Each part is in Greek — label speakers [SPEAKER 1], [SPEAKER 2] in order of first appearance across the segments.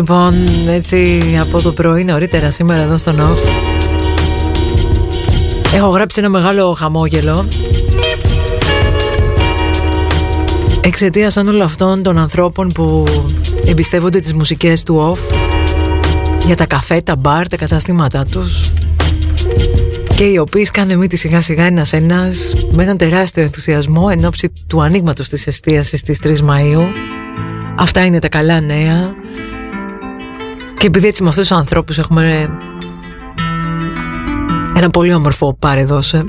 [SPEAKER 1] Λοιπόν, έτσι από το πρωί νωρίτερα σήμερα εδώ στο ΝΟΦ Έχω γράψει ένα μεγάλο χαμόγελο Εξαιτίας όλων αυτών των ανθρώπων που εμπιστεύονται τις μουσικές του off Για τα καφέ, τα μπαρ, τα καταστήματά τους και οι οποίοι σκάνε μύτη σιγά σιγά ένα ένα με έναν τεράστιο ενθουσιασμό εν ώψη του ανοίγματος της εστίασης στι 3 Μαου. Αυτά είναι τα καλά νέα. Και επειδή έτσι με αυτούς τους ανθρώπους έχουμε ένα πολύ όμορφο πάρε δώσε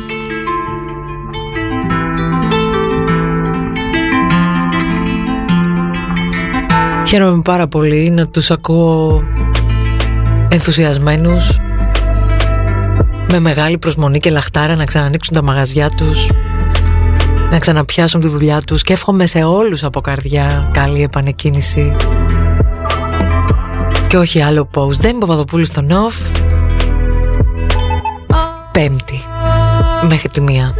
[SPEAKER 1] Χαίρομαι πάρα πολύ να τους ακούω ενθουσιασμένους με μεγάλη προσμονή και λαχτάρα να ξανανοίξουν τα μαγαζιά τους να ξαναπιάσουν τη δουλειά τους και εύχομαι σε όλους από καρδιά καλή επανεκκίνηση και όχι άλλο post. Δεν είμαι Παπαδοπούλου στο Νοφ. Πέμπτη. Μέχρι τη μία.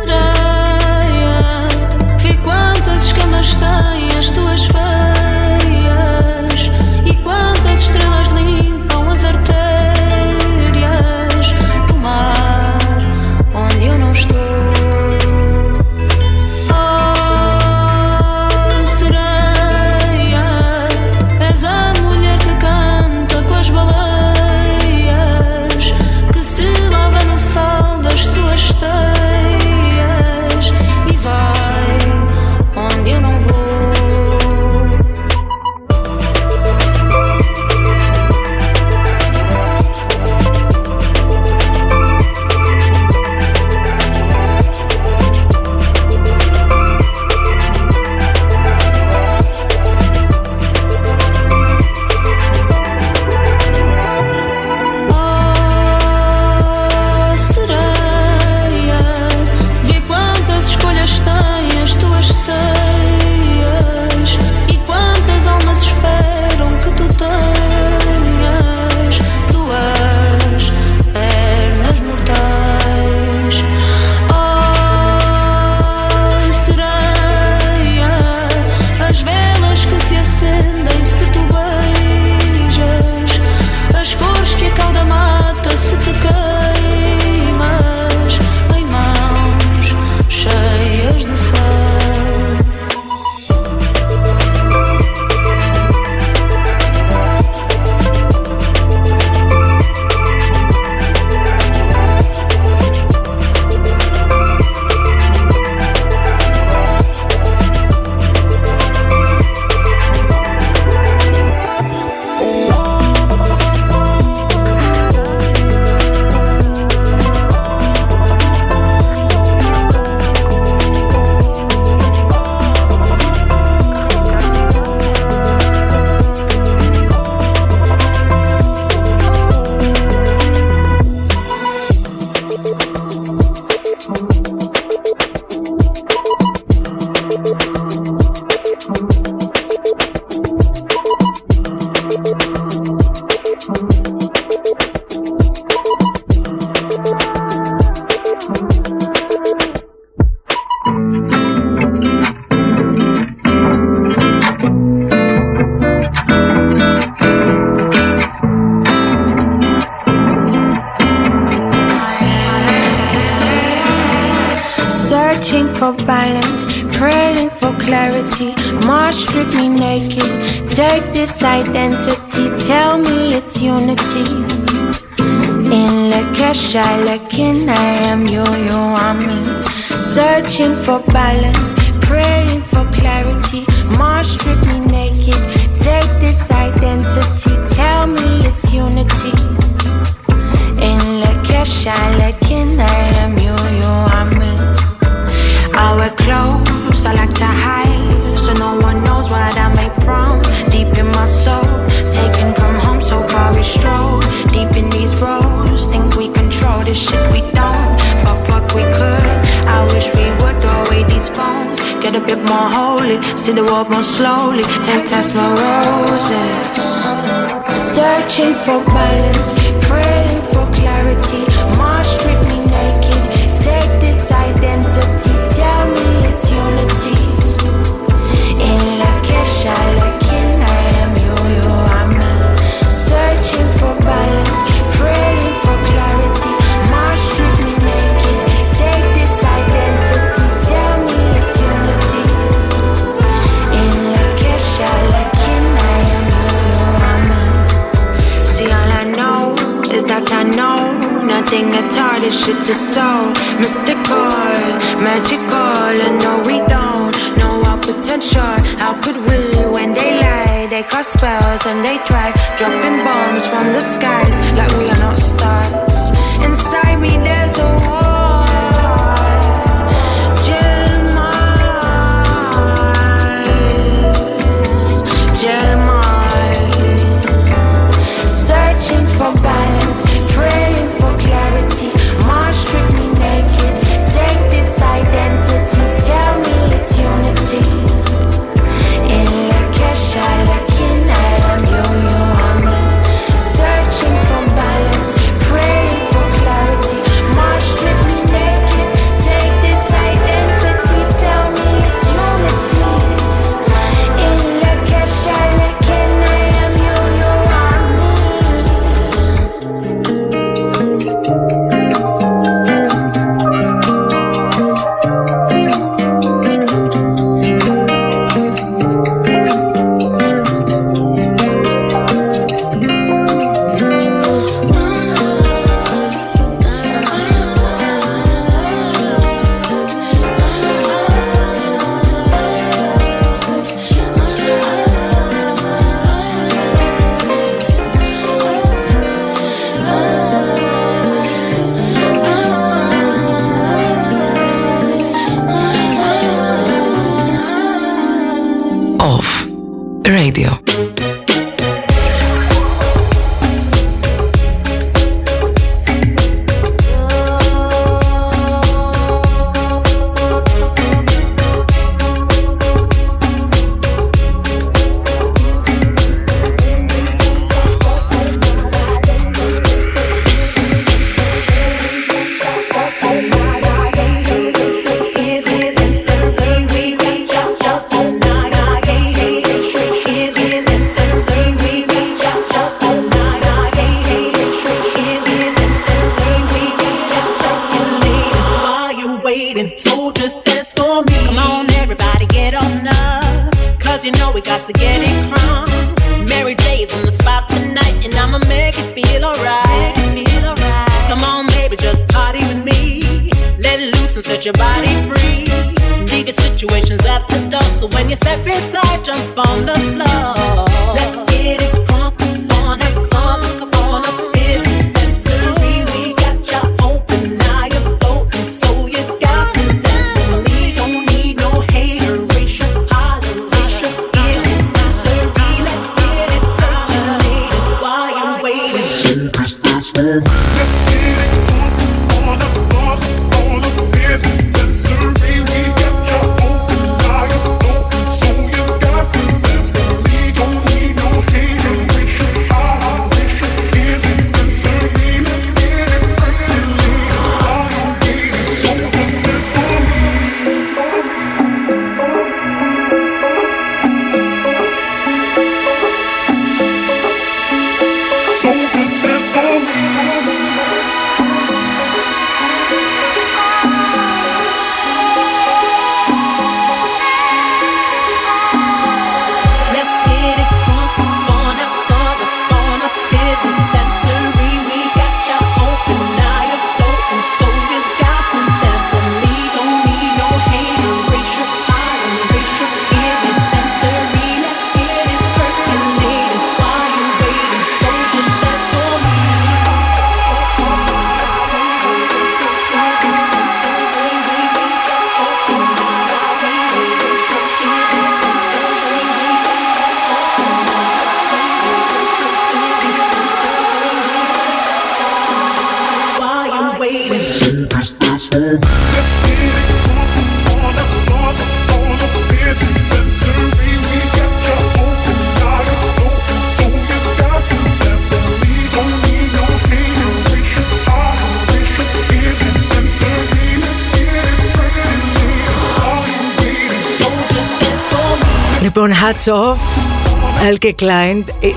[SPEAKER 2] Και Κλάιν ε, ε,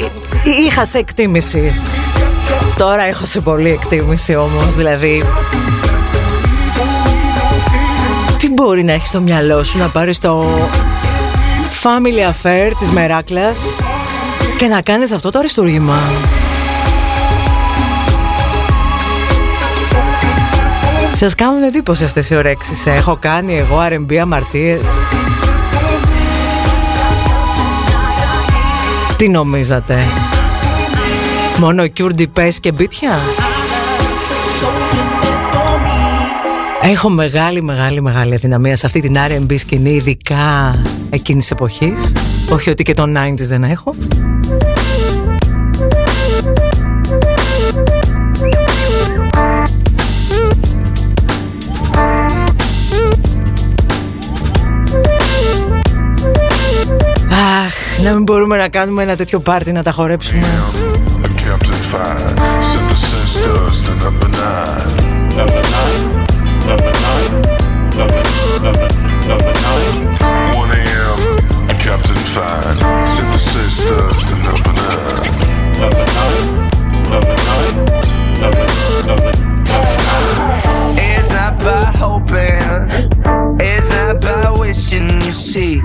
[SPEAKER 2] είχα σε εκτίμηση. Τώρα έχω σε πολύ εκτίμηση όμως, δηλαδή... Τι μπορεί να έχεις στο μυαλό σου να πάρεις το Family Affair της Μεράκλας και να κάνεις αυτό το αριστούργημα;
[SPEAKER 3] Σας κάνουν εντύπωση αυτές οι ωρέξεις. Ε. Έχω κάνει εγώ R&B αμαρτίες. Τι νομίζατε; Μόνο κιούρντι πες και μπίτια; Έχω μεγάλη μεγάλη μεγάλη αδυναμία σε αυτή την R&B σκηνή ειδικά εκείνης της εποχής. Όχι ότι και τον 90's δεν έχω να μην μπορούμε να κάνουμε ένα τέτοιο πάρτι να τα χορέψουμε Captain Fine Sent the sisters to number nine Number nine Number nine Number, number, number nine It's not by hoping It's not by wishing you see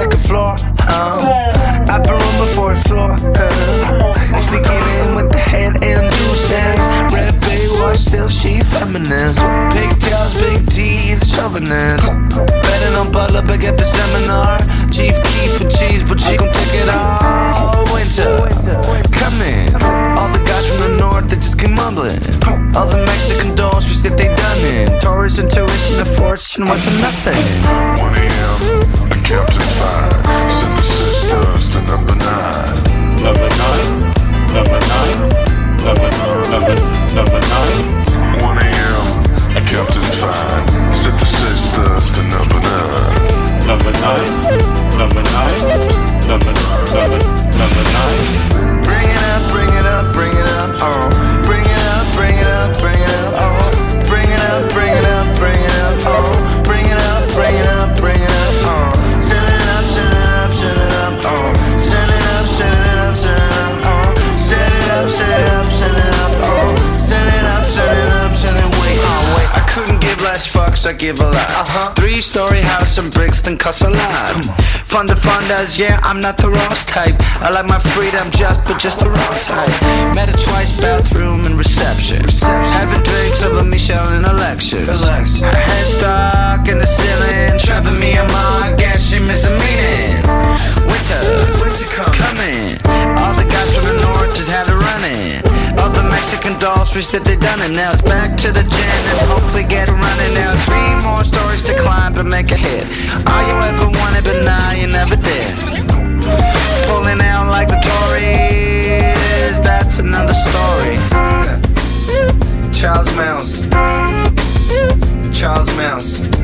[SPEAKER 3] second floor, huh? Up in room before floor, huh? Sneaking in with the head and juices Red Baywatch, still she feminist Pigtails, big T, is a chauvinist Betting on Butler, back at the seminar. Chief key for cheese, but she gon' take it all. Winter. Come in, all the guys from the north that just came mumbling. All the Mexican dolls, we said they done it. Taurus intuition, a fortune worth nothing. 1 a.m., Captain Fine. Sent the sisters to number 9 Number 9 Number 9 Number, number, number 9 1 a.m., a Captain Fine. Sent the sisters to number 9 Number 9 Number 9 Number, number, number 9 Bring it up, bring it up, bring it up, oh. Bring it up, bring it up, bring it up, fucks, I give a lot uh-huh. Three story house in Brixton costs a lot. Fun to fun does, yeah, I'm not the Ross type. I like my freedom just, but just the wrong type. Met her twice, bathroom and reception. Having drinks over Michelle in elections Her head stuck in the ceiling Trapping me in my guess she missing meaning Winter, coming All Mexican dolls wish that they done it. Now it's back to the gym and hopefully get it running. Now three more stories to climb but make a hit. All you ever wanted but now you never did. Pulling out like the Tories That's another story. Charles Mouse Charles Mouse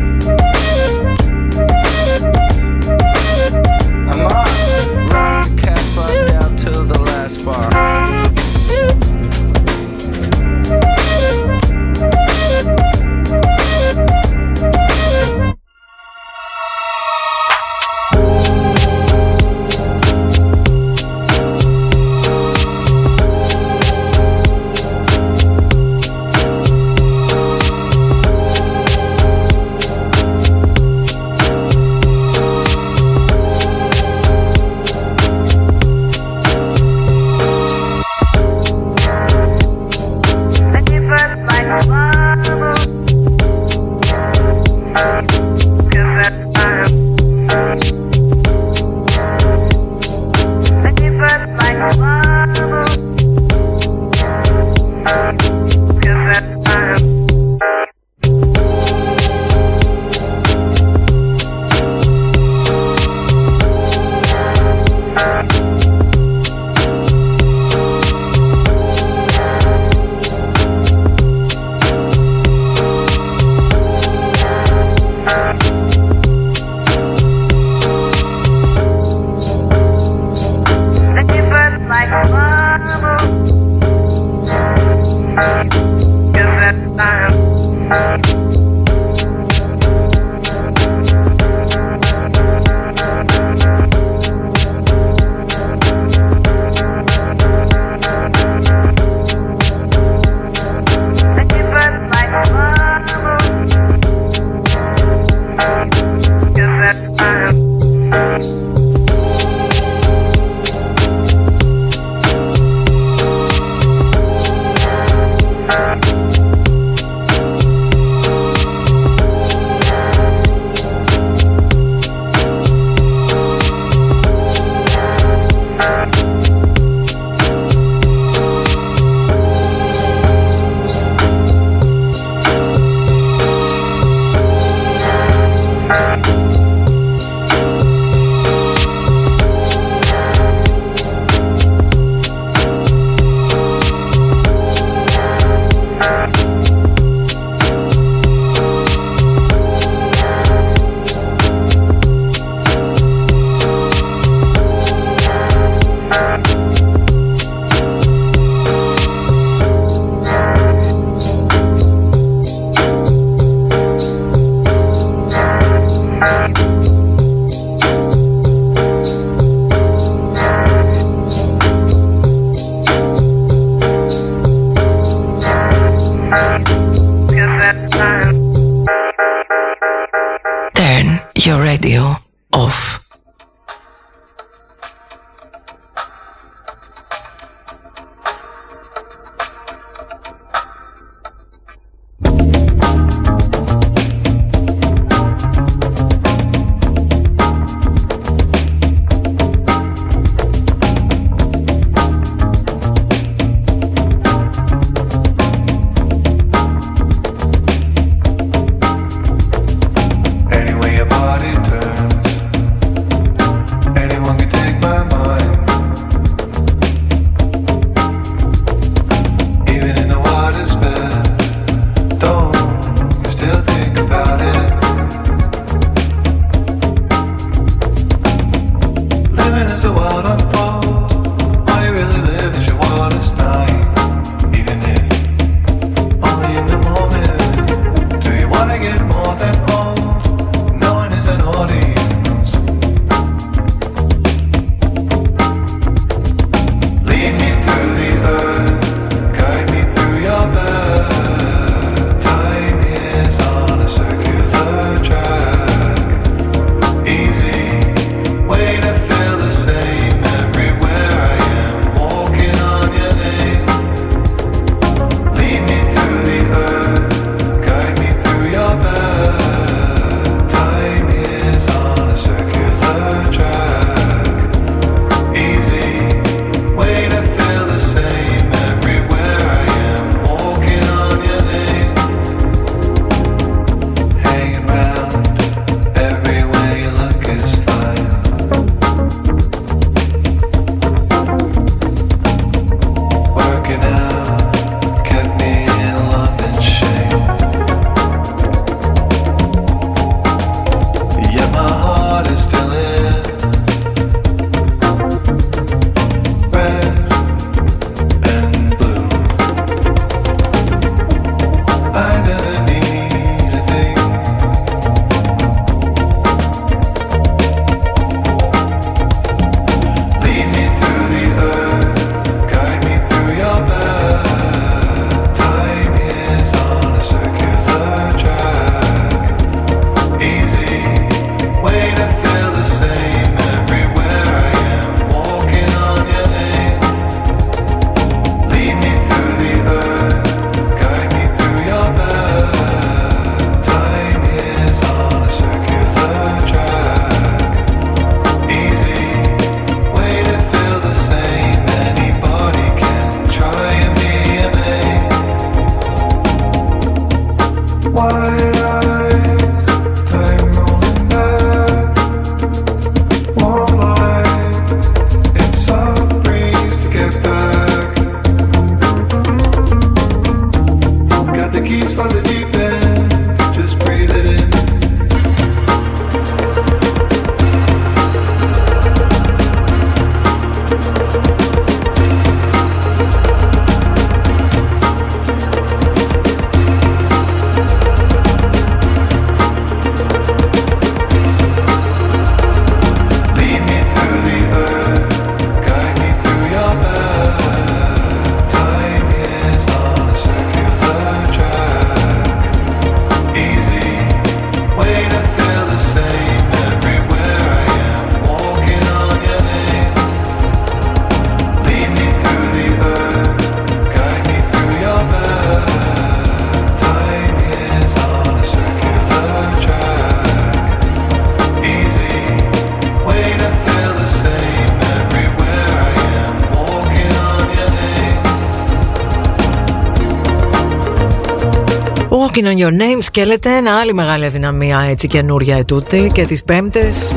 [SPEAKER 2] Walking on your name Skeleton, άλλη μεγάλη αδυναμία έτσι καινούρια ετούτη και τις πέμπτες.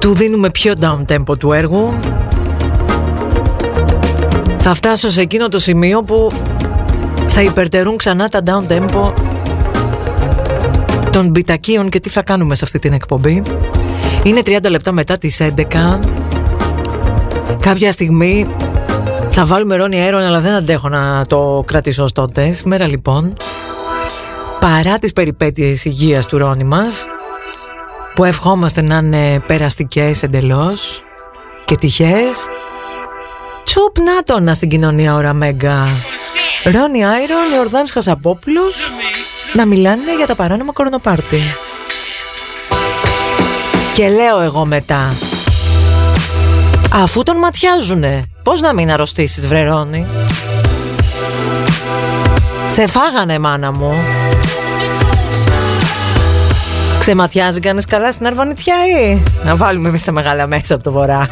[SPEAKER 2] Του δίνουμε πιο down tempo του έργου. Θα φτάσω σε εκείνο το σημείο που θα υπερτερούν ξανά τα down tempo των μπιτακίων και τι θα κάνουμε σε αυτή την εκπομπή. Είναι 30 λεπτά μετά τις 11 κάποια στιγμή θα βάλουμε Ρόνι Αέρον αλλά δεν αντέχω να το κρατήσω ως τότε. Σήμερα λοιπόν, παρά τις περιπέτειες υγείας του Ρόνι μας, που ευχόμαστε να είναι περαστικές εντελώς και τυχές, τσουπ να στην κοινωνία ώρα Μέγκα. Ρόνι Άιρον, Ιορδάνης Χασαπόπουλος να μιλάνε για τα παράνομα κορονοπάρτι. Και λέω εγώ μετά Αφού τον ματιάζουνε Πώς να μην αρρωστήσεις βρερώνει Σε φάγανε μάνα μου. Ξεματιάζει κανείς καλά στην Αρβανιτιά ή; Να βάλουμε εμείς τα μεγάλα μέσα από το βορρά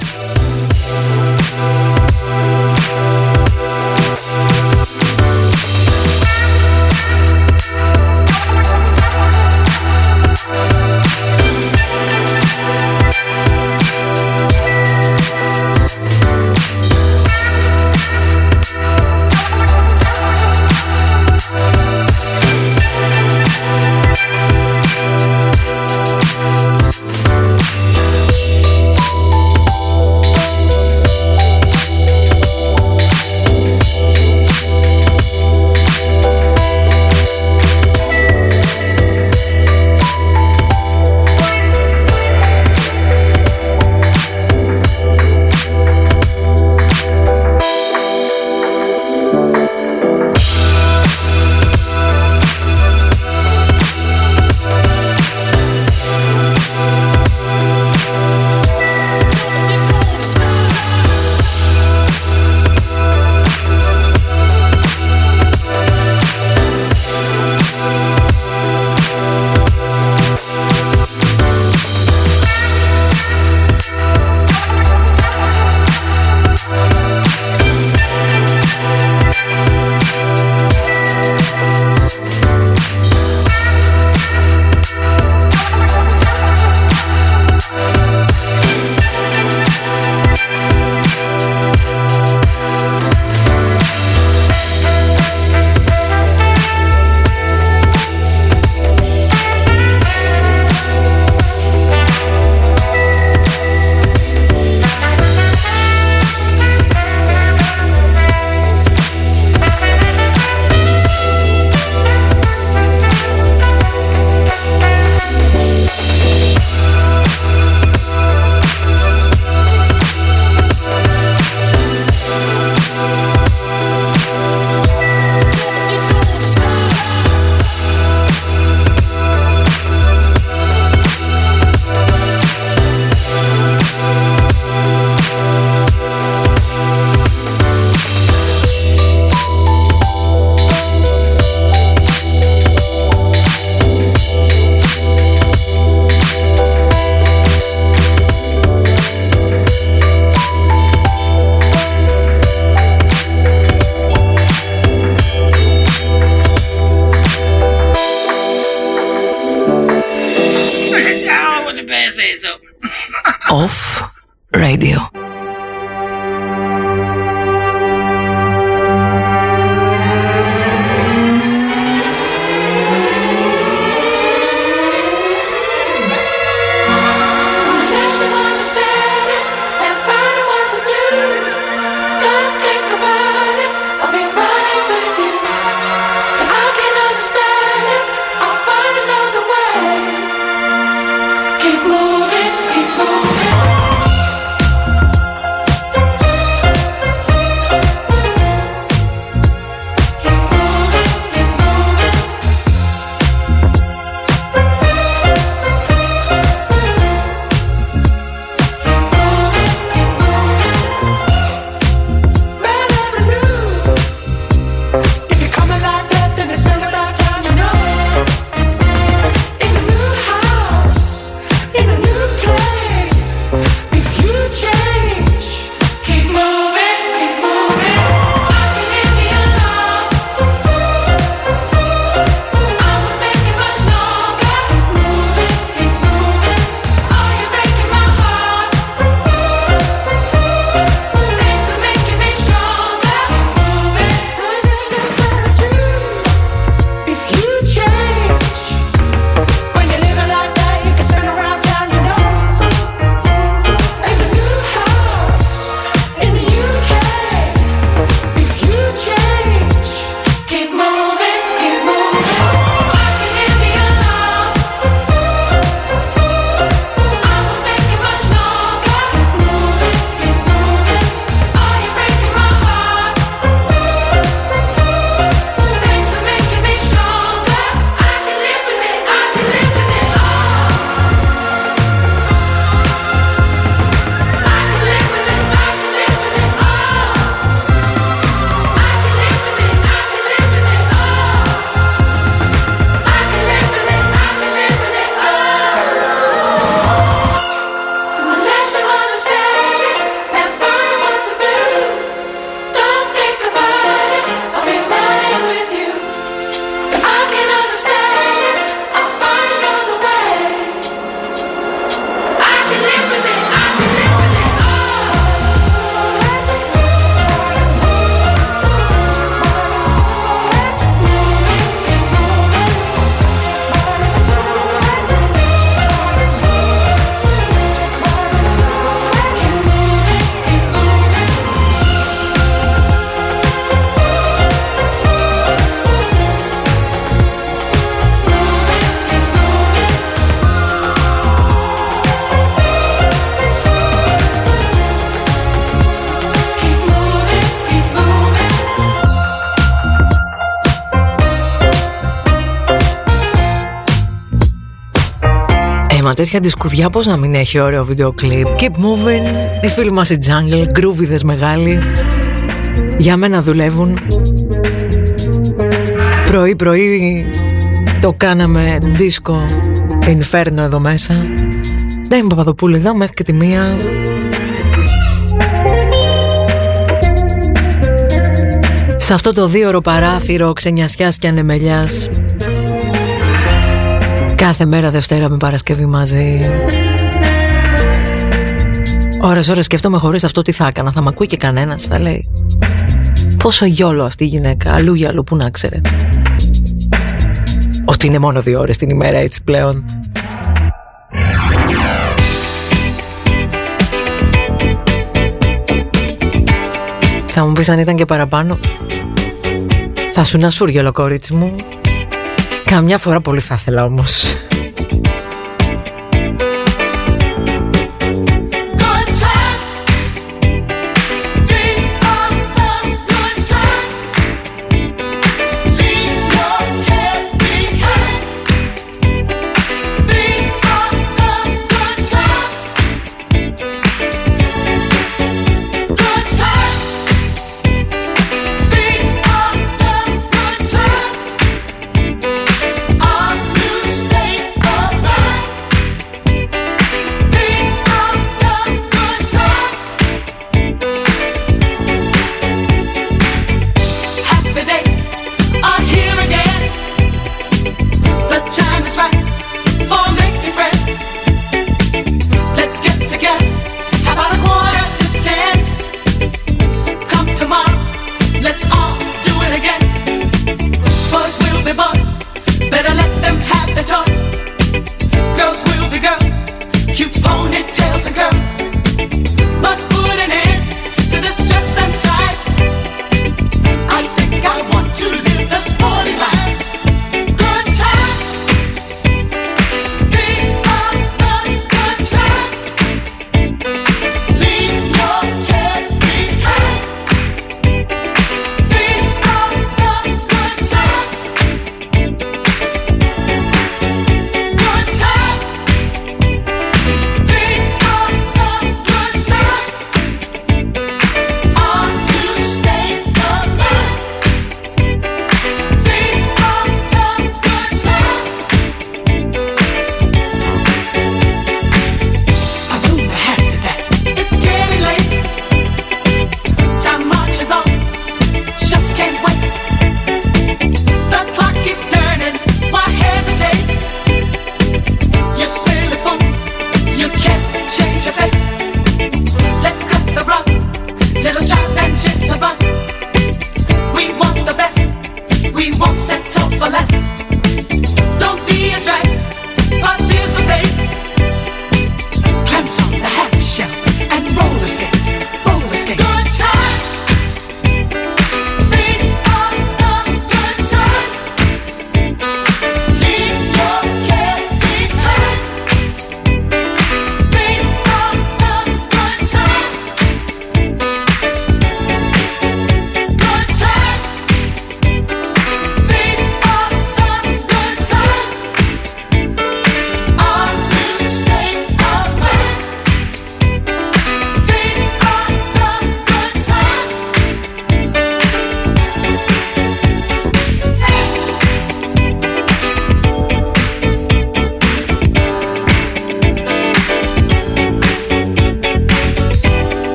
[SPEAKER 4] τέτοια δισκουδιά πώς να μην έχει ωραίο βίντεο κλιπ; Keep moving, οι φίλοι μας οι jungle, γκρούβιδες μεγάλοι. Για μένα δουλεύουν. Πρωί πρωί το κάναμε δίσκο Inferno εδώ μέσα. Δεν είμαι Παπαδοπούλη εδώ μέχρι και τη μία. Σε αυτό το δύο παράθυρο ξενιασιάς και ανεμελιάς Κάθε μέρα Δευτέρα με Παρασκευή μαζί. Ώρες ώρες σκεφτόμαι χωρίς αυτό τι θα έκανα. Θα μ' ακούει και κανένας θα λέει Πόσο γιόλο αυτή η γυναίκα Αλλού για αλλού που να ξέρε Ότι είναι μόνο δύο ώρες την ημέρα έτσι πλέον. Θα μου πεις αν ήταν και παραπάνω. Θα σου να σούργελο κορίτσι μου Καμιά φορά πολύ θα ήθελα όμως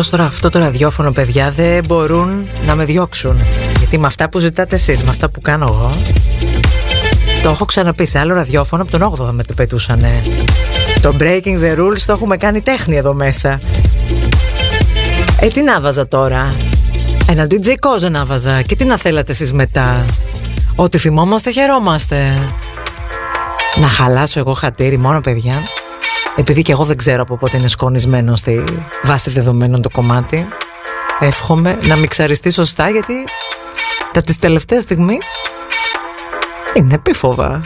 [SPEAKER 2] Ευτυχώς τώρα αυτό το ραδιόφωνο παιδιά δεν μπορούν να με διώξουν Γιατί με αυτά που ζητάτε εσείς, με αυτά που κάνω εγώ Το έχω ξαναπεί σε άλλο ραδιόφωνο από τον 8ο με το πετούσανε
[SPEAKER 5] Το breaking the rules το έχουμε κάνει τέχνη εδώ μέσα. Ε, τι να βάζα τώρα; Ένα DJ Kozo να βάζα. Και τι να θέλατε εσείς μετά; Ότι θυμόμαστε χαιρόμαστε. Να χαλάσω εγώ χατήρι μόνο παιδιά. Επειδή και εγώ δεν ξέρω από πότε είναι σκονισμένο στη βάση δεδομένων το κομμάτι. Εύχομαι να μιξαριστεί σωστά γιατί τα της τελευταίας στιγμής είναι επίφοβα.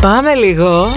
[SPEAKER 5] Πάμε λίγο.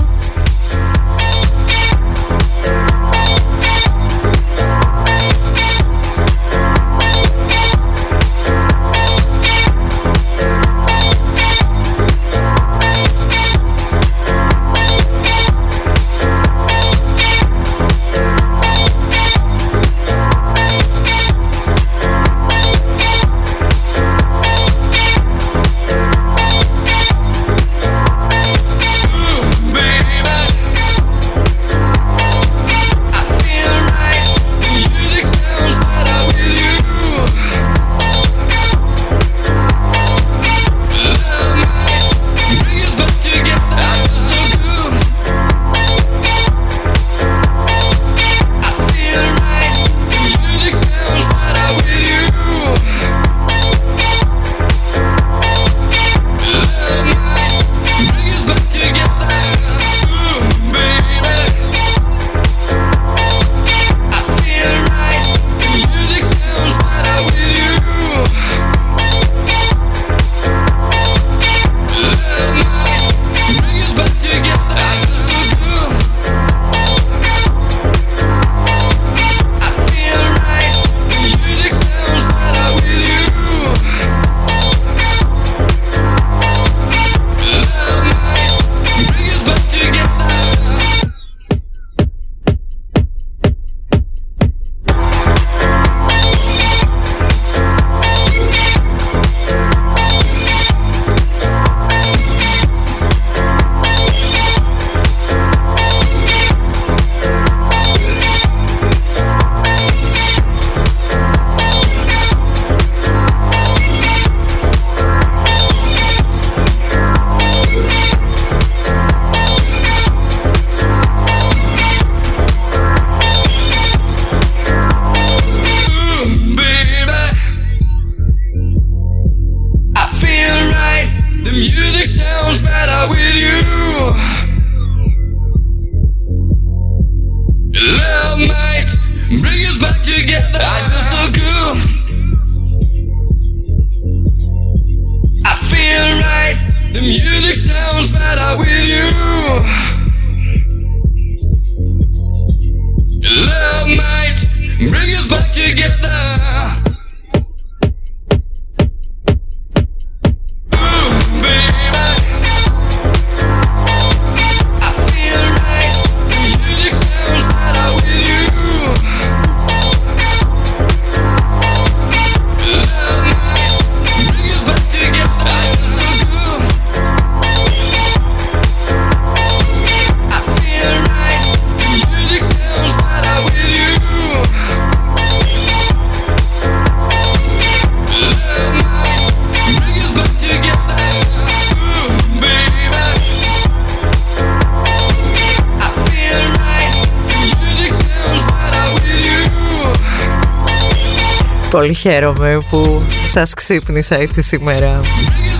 [SPEAKER 5] Πολύ χαίρομαι που σας ξύπνησα έτσι σήμερα.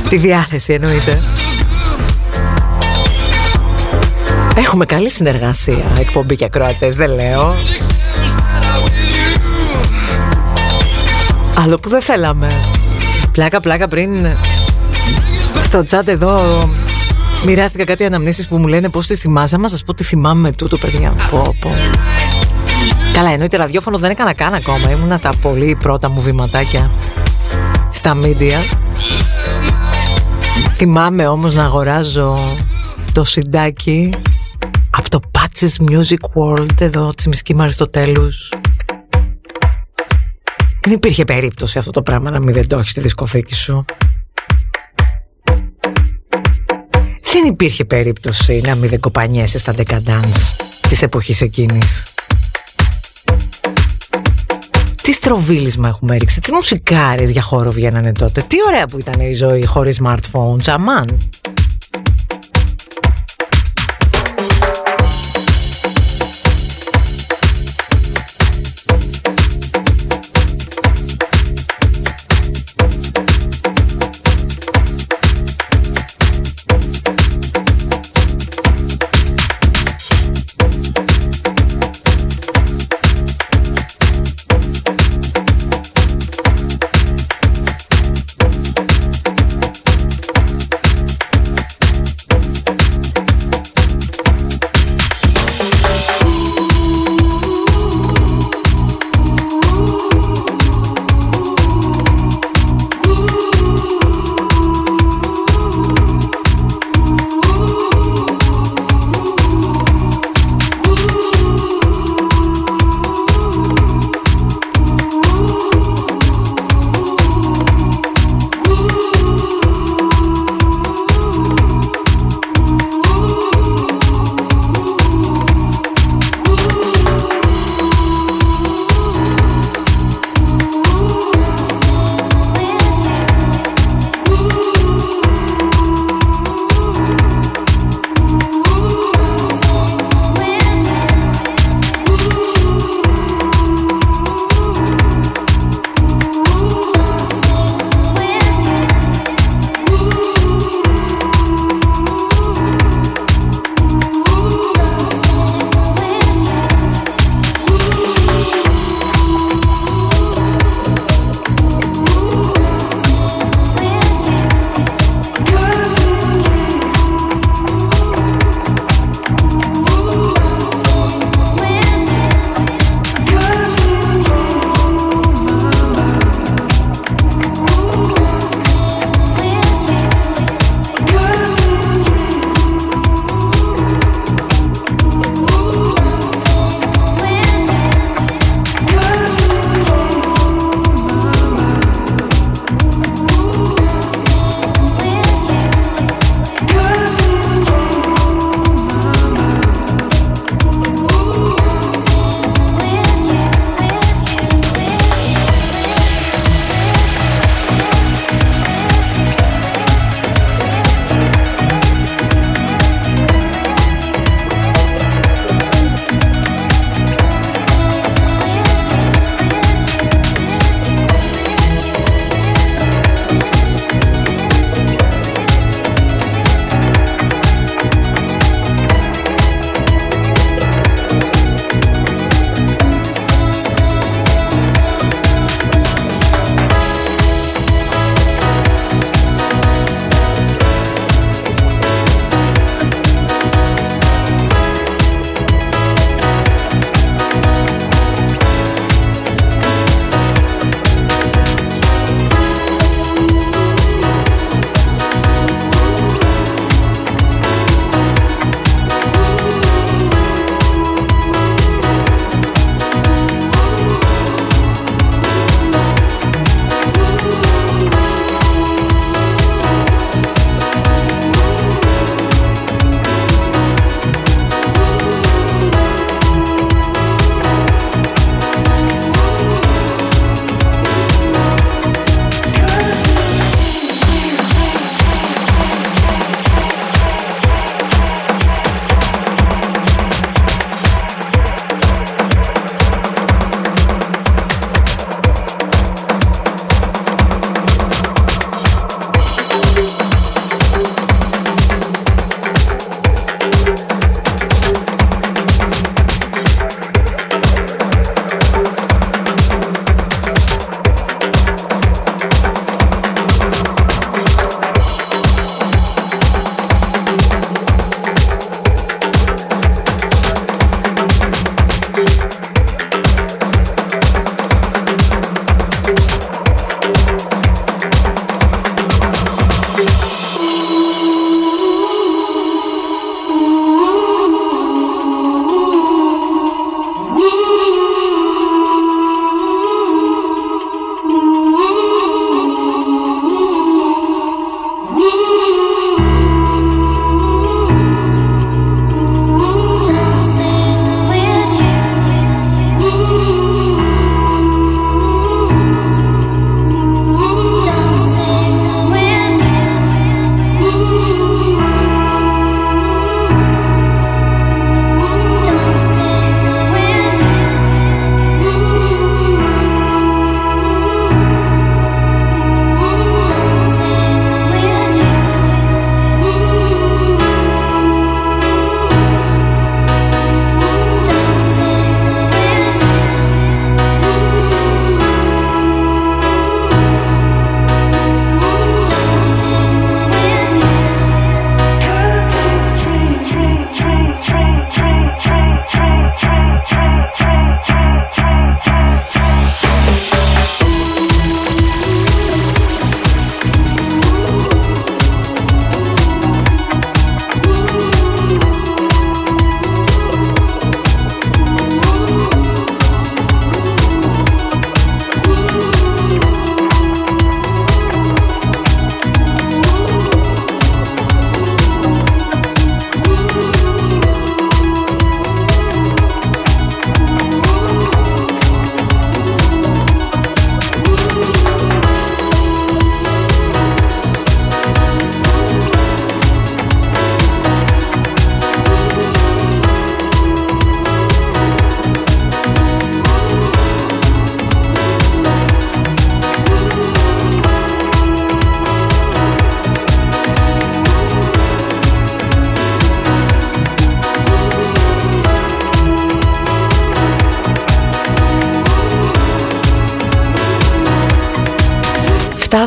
[SPEAKER 5] Τη διάθεση εννοείται. Έχουμε καλή συνεργασία Εκπομπή και ακροατές δεν λέω. Άλλο που δεν θέλαμε. Πλάκα πλάκα πριν Στο chat εδώ Μοιράστηκα κάτι αναμνήσεις που μου λένε Πώς τις θυμάσαι. Μα σας πω τι θυμάμαι τούτο παιδιά πω, πω. Καλά, εννοείται ραδιόφωνο δεν έκανα καν ακόμα. Ήμουνα στα πολύ πρώτα μου βηματάκια στα media. Θυμάμαι όμως να αγοράζω το συντάκι από το Patches Music World εδώ Τσιμισκή Μαριστοτέλους. Δεν υπήρχε περίπτωση αυτό το πράγμα να μην δεν το έχεις στη δισκοθήκη σου. Δεν υπήρχε περίπτωση να μην δεν κοπανιέσαι στα decadence της εποχής εκείνης. Τι στροβίλισμα έχουμε ρίξει, τι μουσικάρες για χώρο βγαίνανε τότε. Τι ωραία που ήταν η ζωή χωρίς smartphones, αμάν.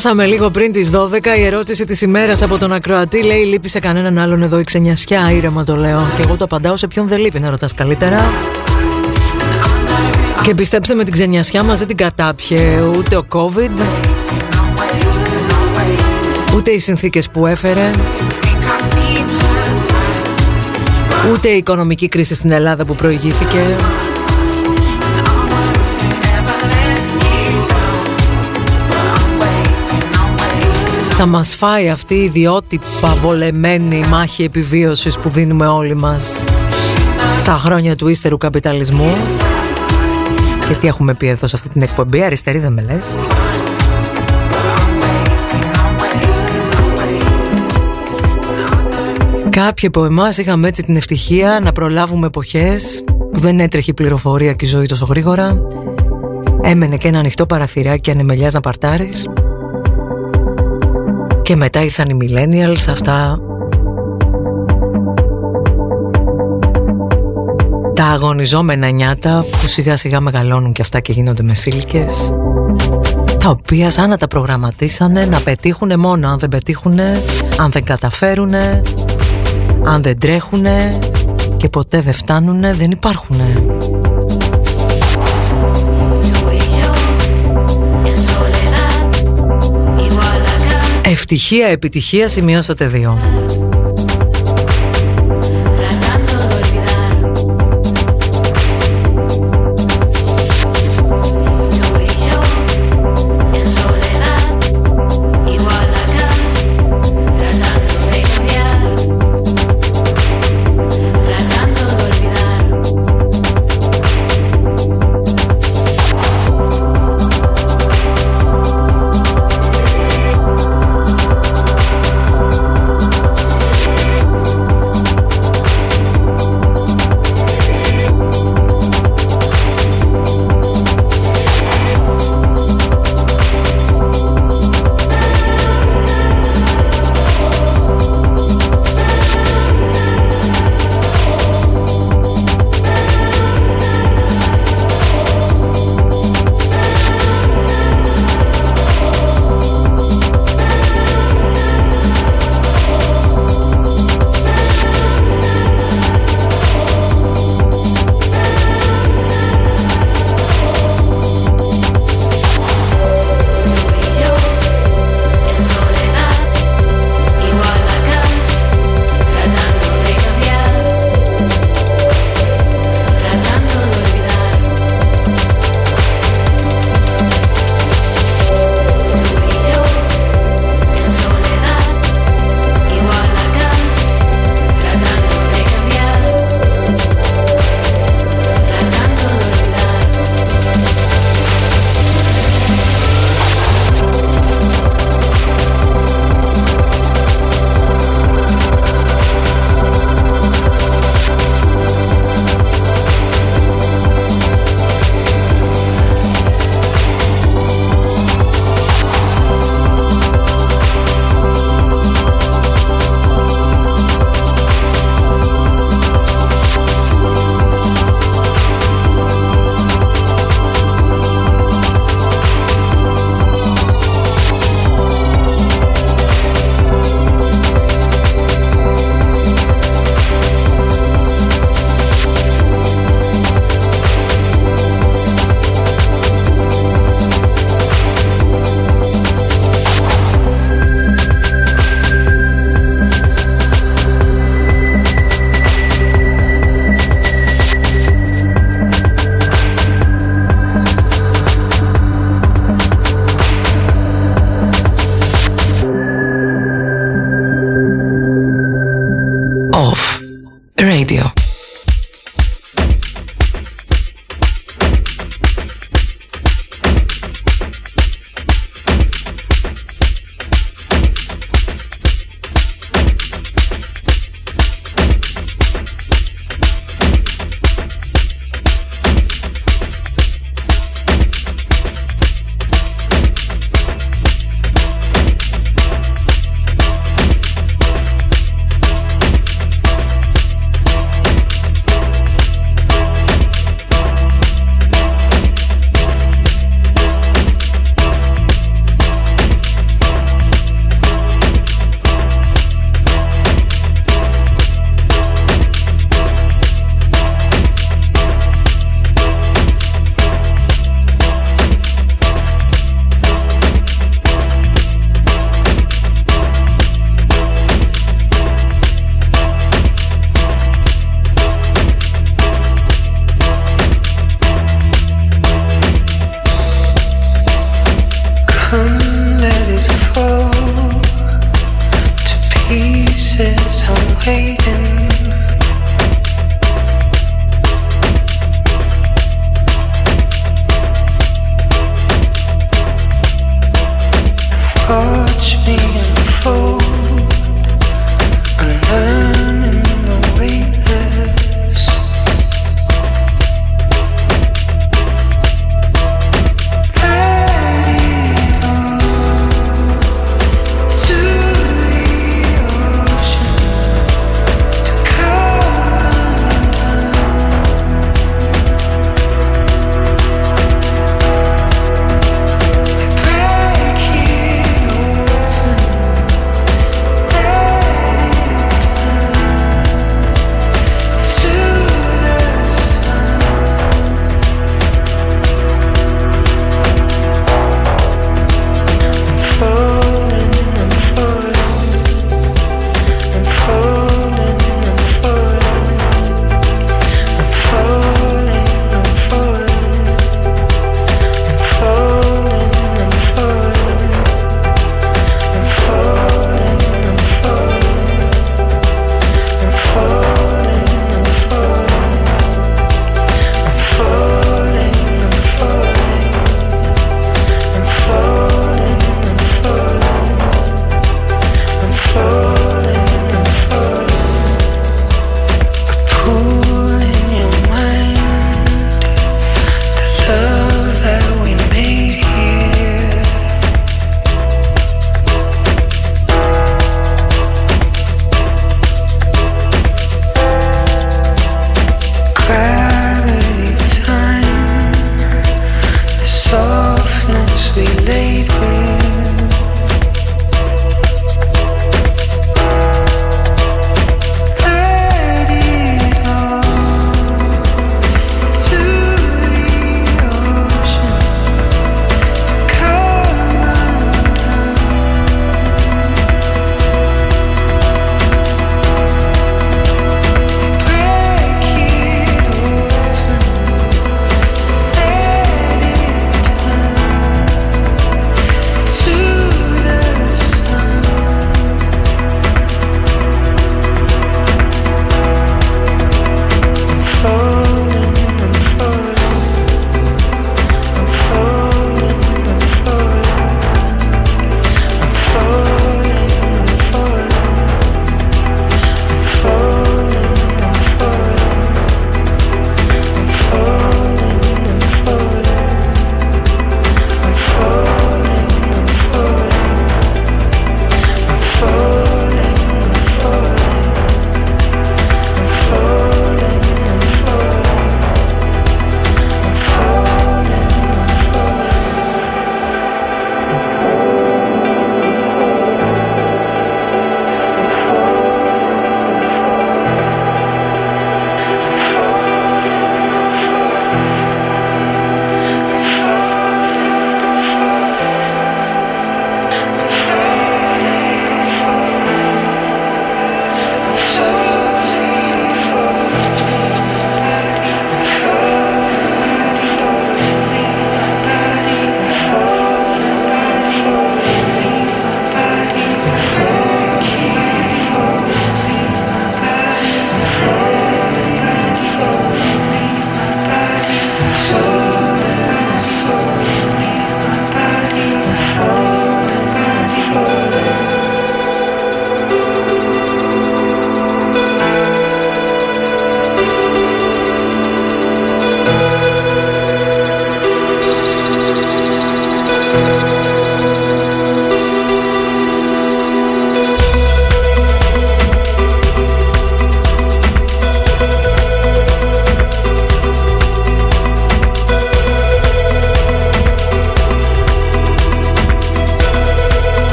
[SPEAKER 2] Φτάσαμε λίγο πριν τις 12 Η ερώτηση της ημέρας από τον ακροατή Λέει λείπει σε κανέναν άλλον εδώ η ξενιασιά Ήρεμα το λέω Και εγώ το απαντάω σε ποιον δεν λείπει να ρωτάς καλύτερα. Και πιστέψτε με την ξενιασιά μας δεν την κατάπιε Ούτε ο COVID Ούτε οι συνθήκες που έφερε Ούτε η οικονομική κρίση στην Ελλάδα που προηγήθηκε θα μας φάει αυτή η ιδιότυπα βολεμένη μάχη επιβίωσης που δίνουμε όλοι μας στα χρόνια του ύστερου καπιταλισμού. Και τι έχουμε πει εδώ σε αυτή την εκπομπή, αριστερή δεν με λες. Κάποιοι από εμάς είχαμε έτσι την ευτυχία να προλάβουμε εποχές που δεν έτρεχε η πληροφορία και η ζωή τόσο γρήγορα. Έμενε και ένα ανοιχτό παραθυράκι ανεμελιάς να παρτάρεις και μετά ήρθαν οι millennials αυτά Τα αγωνιζόμενα νιάτα που σιγά σιγά μεγαλώνουν και αυτά και γίνονται μεσήλικες τα οποία σαν να τα προγραμματίσανε να πετύχουν μόνο αν δεν πετύχουν, αν δεν καταφέρουν, αν δεν τρέχουν και ποτέ δεν φτάνουν, δεν υπάρχουν. Ευτυχία, επιτυχία σημειώσατε δύο.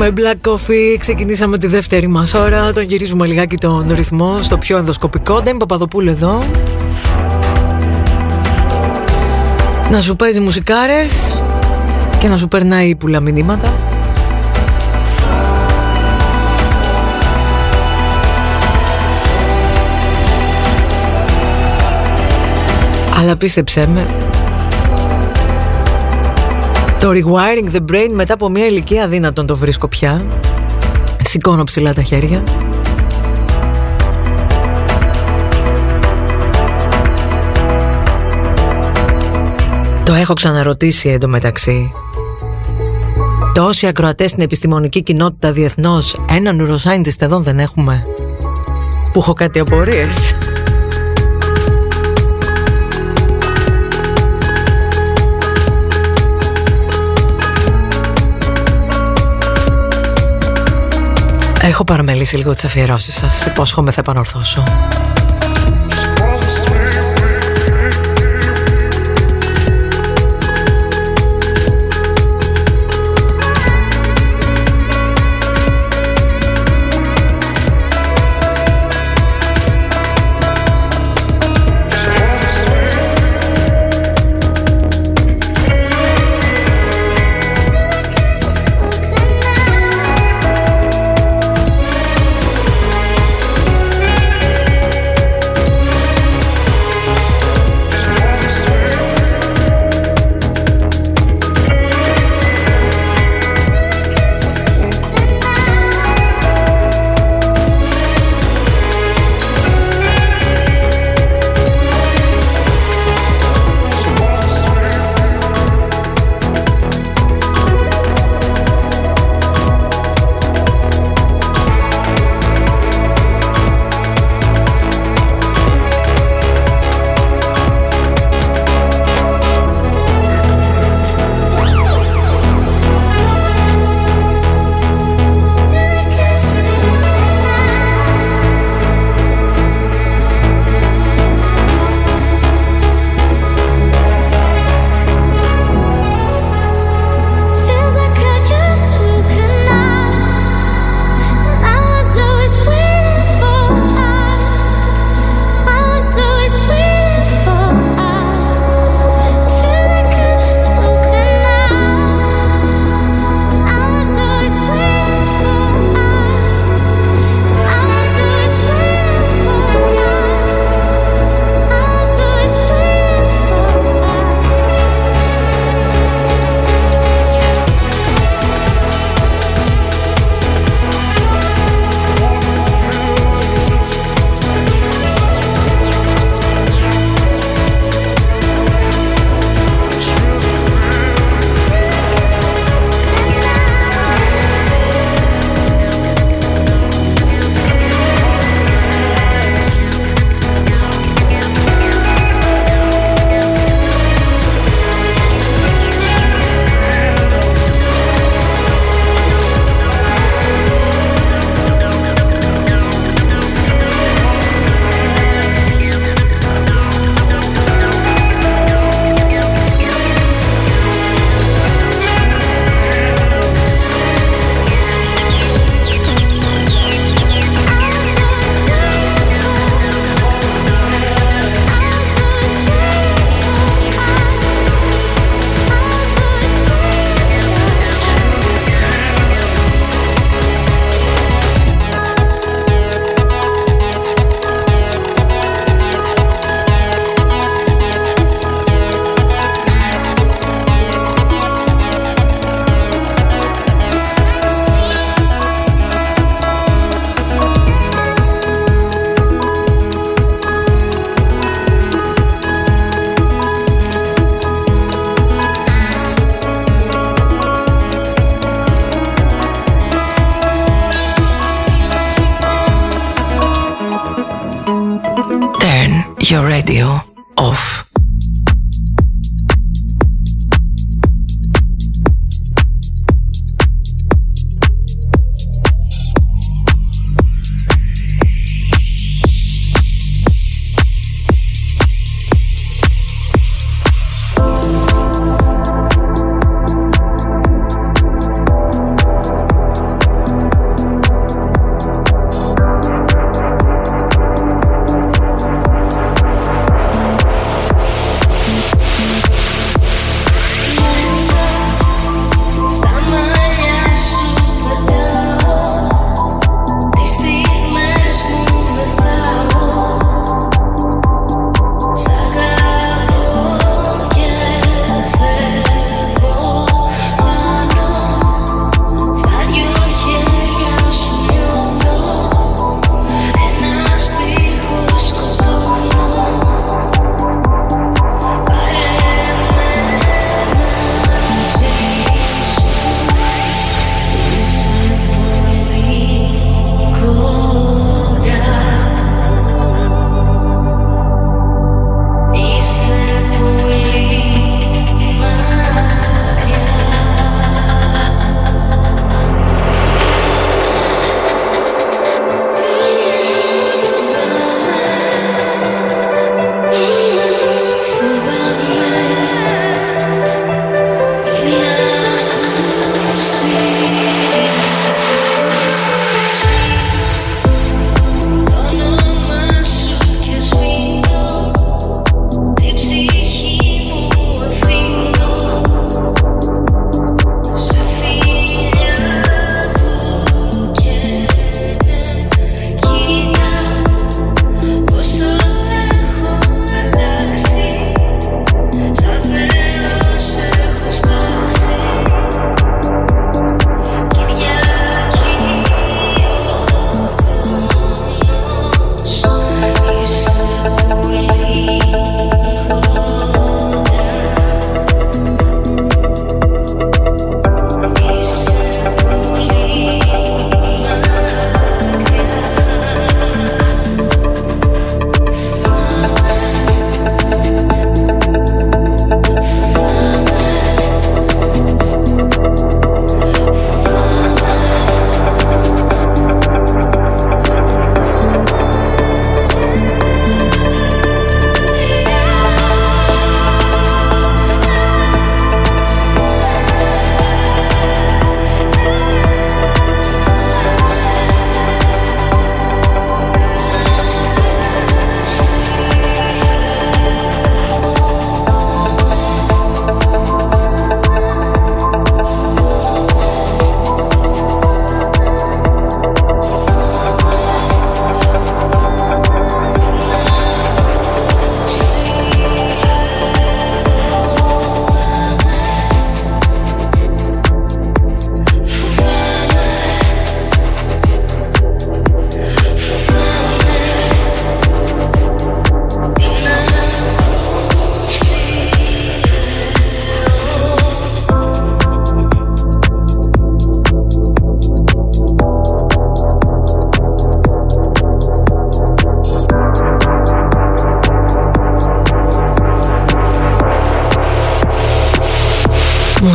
[SPEAKER 2] Falling με Black Coffee Ξεκινήσαμε τη δεύτερη μας ώρα. Τον γυρίζουμε λιγάκι τον ρυθμό Στο πιο ενδοσκοπικό. Δεν Παπαδοπούλου εδώ. Να σου παίζει μουσικάρες Και να σου περνάει πουλα μηνύματα. Αλλά πίστεψέ με Το rewiring the brain μετά από μια ηλικία αδύνατον το βρίσκω πια. Σηκώνω ψηλά τα χέρια. Το έχω ξαναρωτήσει εντωμεταξύ. Τόσοι ακροατές στην επιστημονική κοινότητα διεθνώς Έναν neuroscientist εδώ δεν έχουμε. Που έχω κάτι απορίες Έχω παραμελήσει λίγο τις αφιερώσεις σας. Υπόσχομαι θα επανορθώσω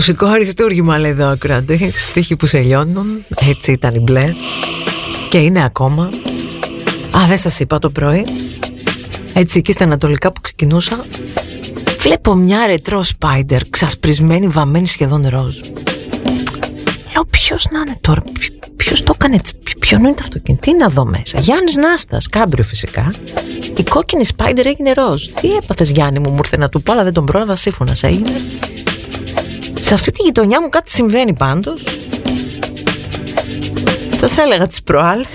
[SPEAKER 2] Μουσικό αριστούργημα λέει εδώ ακροατής Στίχοι που σε λιώνουν. Έτσι ήταν η μπλε. Και είναι ακόμα. Α δεν σας είπα το πρωί. Έτσι εκεί στα ανατολικά που ξεκινούσα Βλέπω μια ρετρό σπάιντερ Ξασπρισμένη, βαμμένη σχεδόν ροζ. Λέω ποιος να είναι τώρα Ποιος το έκανε έτσι Ποιον είναι το αυτοκίνητο Τι να δω μέσα; Γιάννης Νάστας Κάμπριο φυσικά. Η κόκκινη σπάιντερ έγινε ροζ. Τι έπαθες Γιάννη μου Μου ήρθε να του πω αλλά δεν τον πρόλαβα σύμφωνα έγινε σε αυτή τη γειτονιά μου κάτι συμβαίνει πάντως. Σας έλεγα τις προάλλες.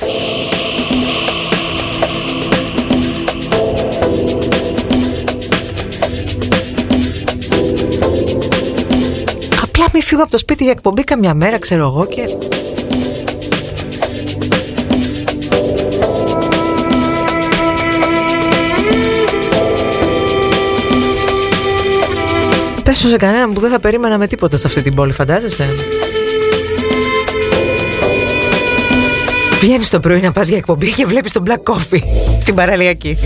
[SPEAKER 2] Απλά μη φύγω από το σπίτι για εκπομπή καμιά μέρα ξέρω εγώ και πέσω σε κανέναν που δεν θα περίμενα με τίποτα σε αυτή την πόλη, φαντάζεσαι; Βγαίνεις το πρωί να πας για εκπομπή και βλέπεις τον Black Coffee στην παραλιακή.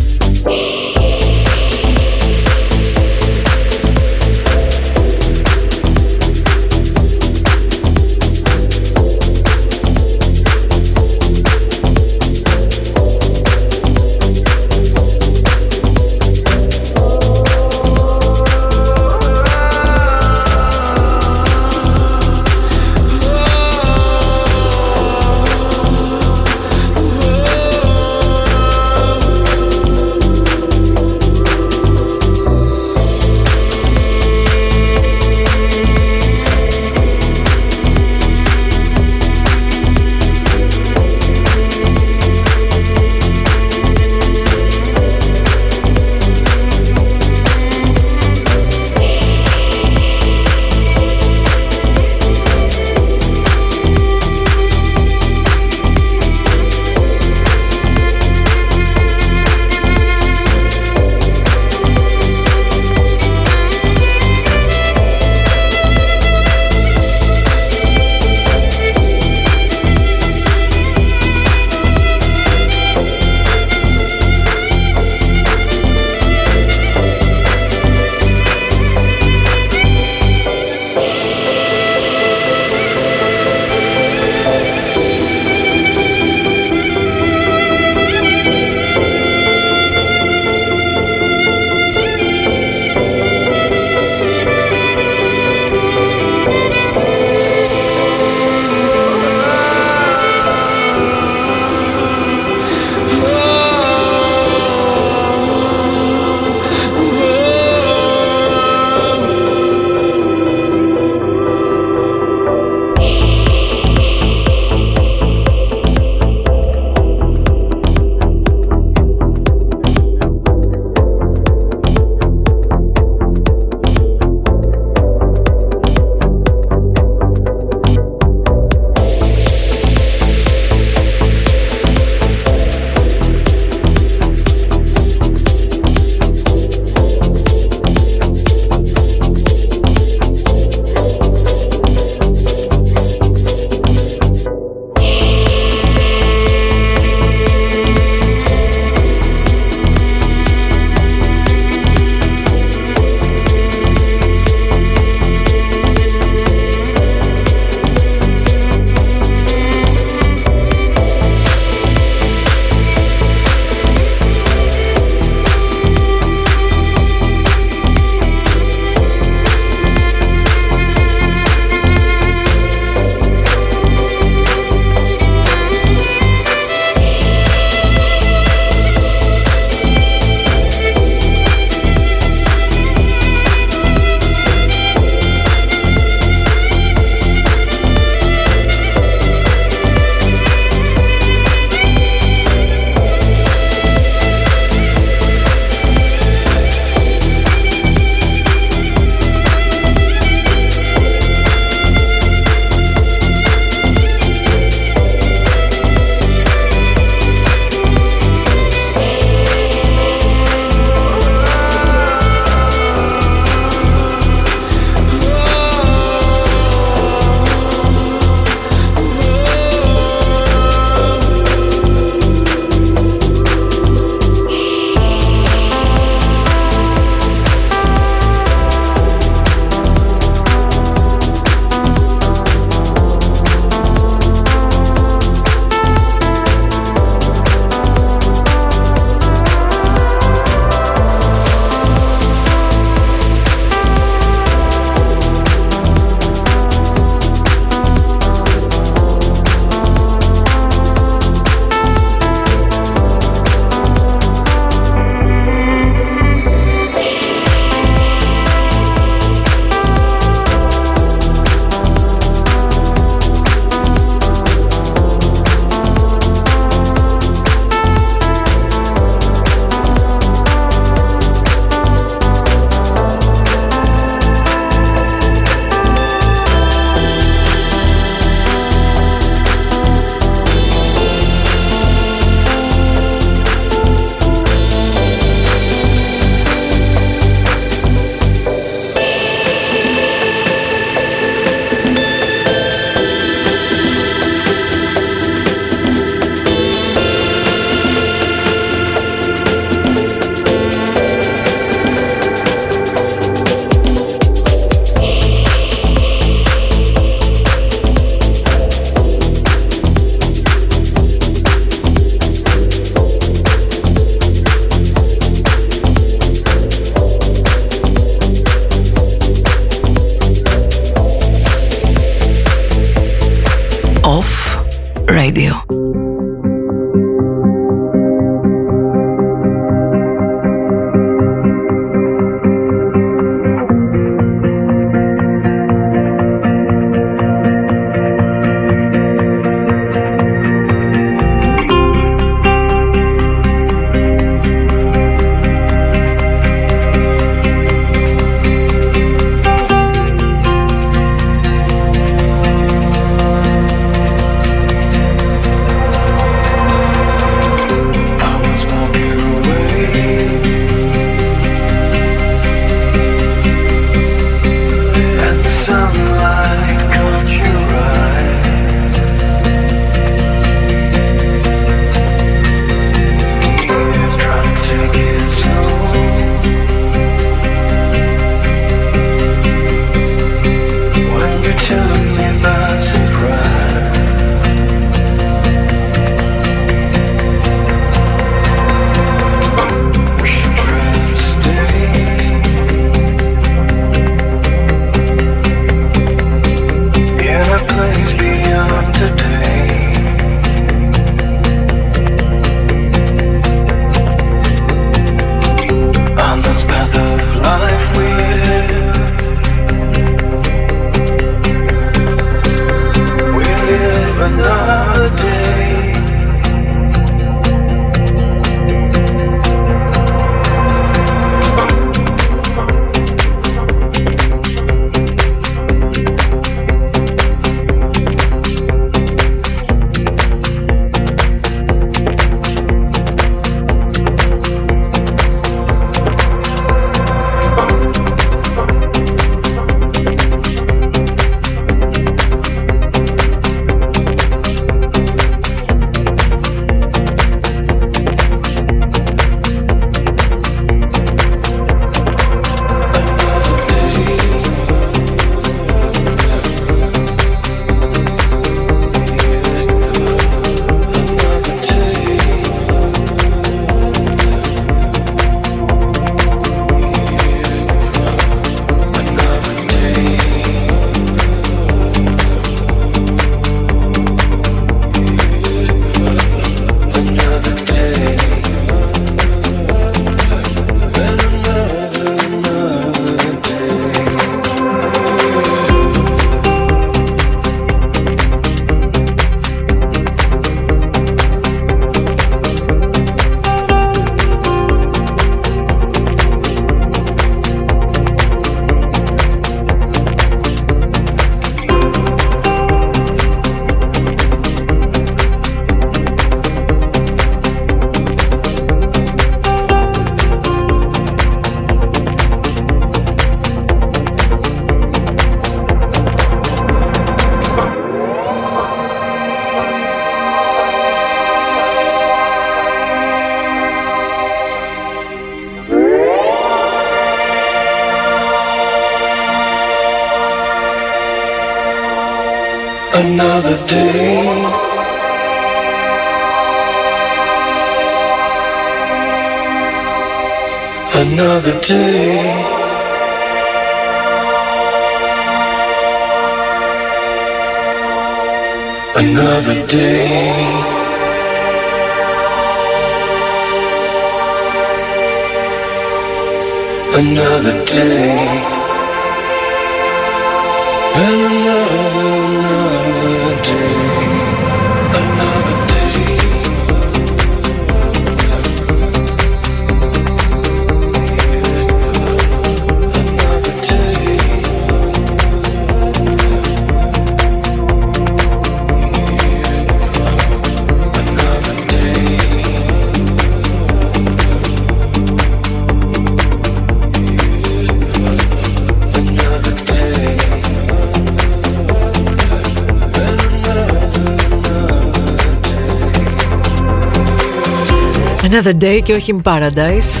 [SPEAKER 2] Another Day και όχι in Paradise.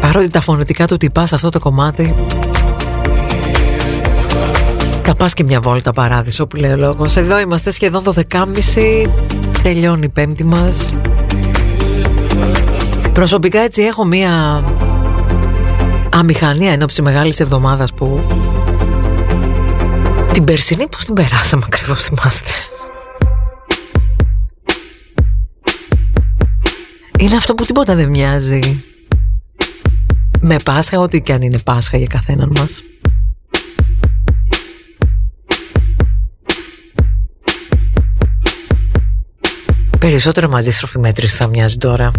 [SPEAKER 2] Παρότι τα φωνητικά του τυπά σε αυτό το κομμάτι Τα πας και μια βόλτα παράδεισο που λέει ο λόγος. Εδώ είμαστε σχεδόν 12.30 Τελειώνει η πέμπτη μας. Προσωπικά έτσι έχω μια αμηχανία ενόψη μεγάλης εβδομάδας που την περσινή πώς την περάσαμε ακριβώς θυμάστε. Είναι αυτό που τίποτα δεν μοιάζει. Με Πάσχα, ό,τι και αν είναι Πάσχα για καθέναν μας. Περισσότερο με αντίστροφη μέτρηση θα μοιάζει τώρα.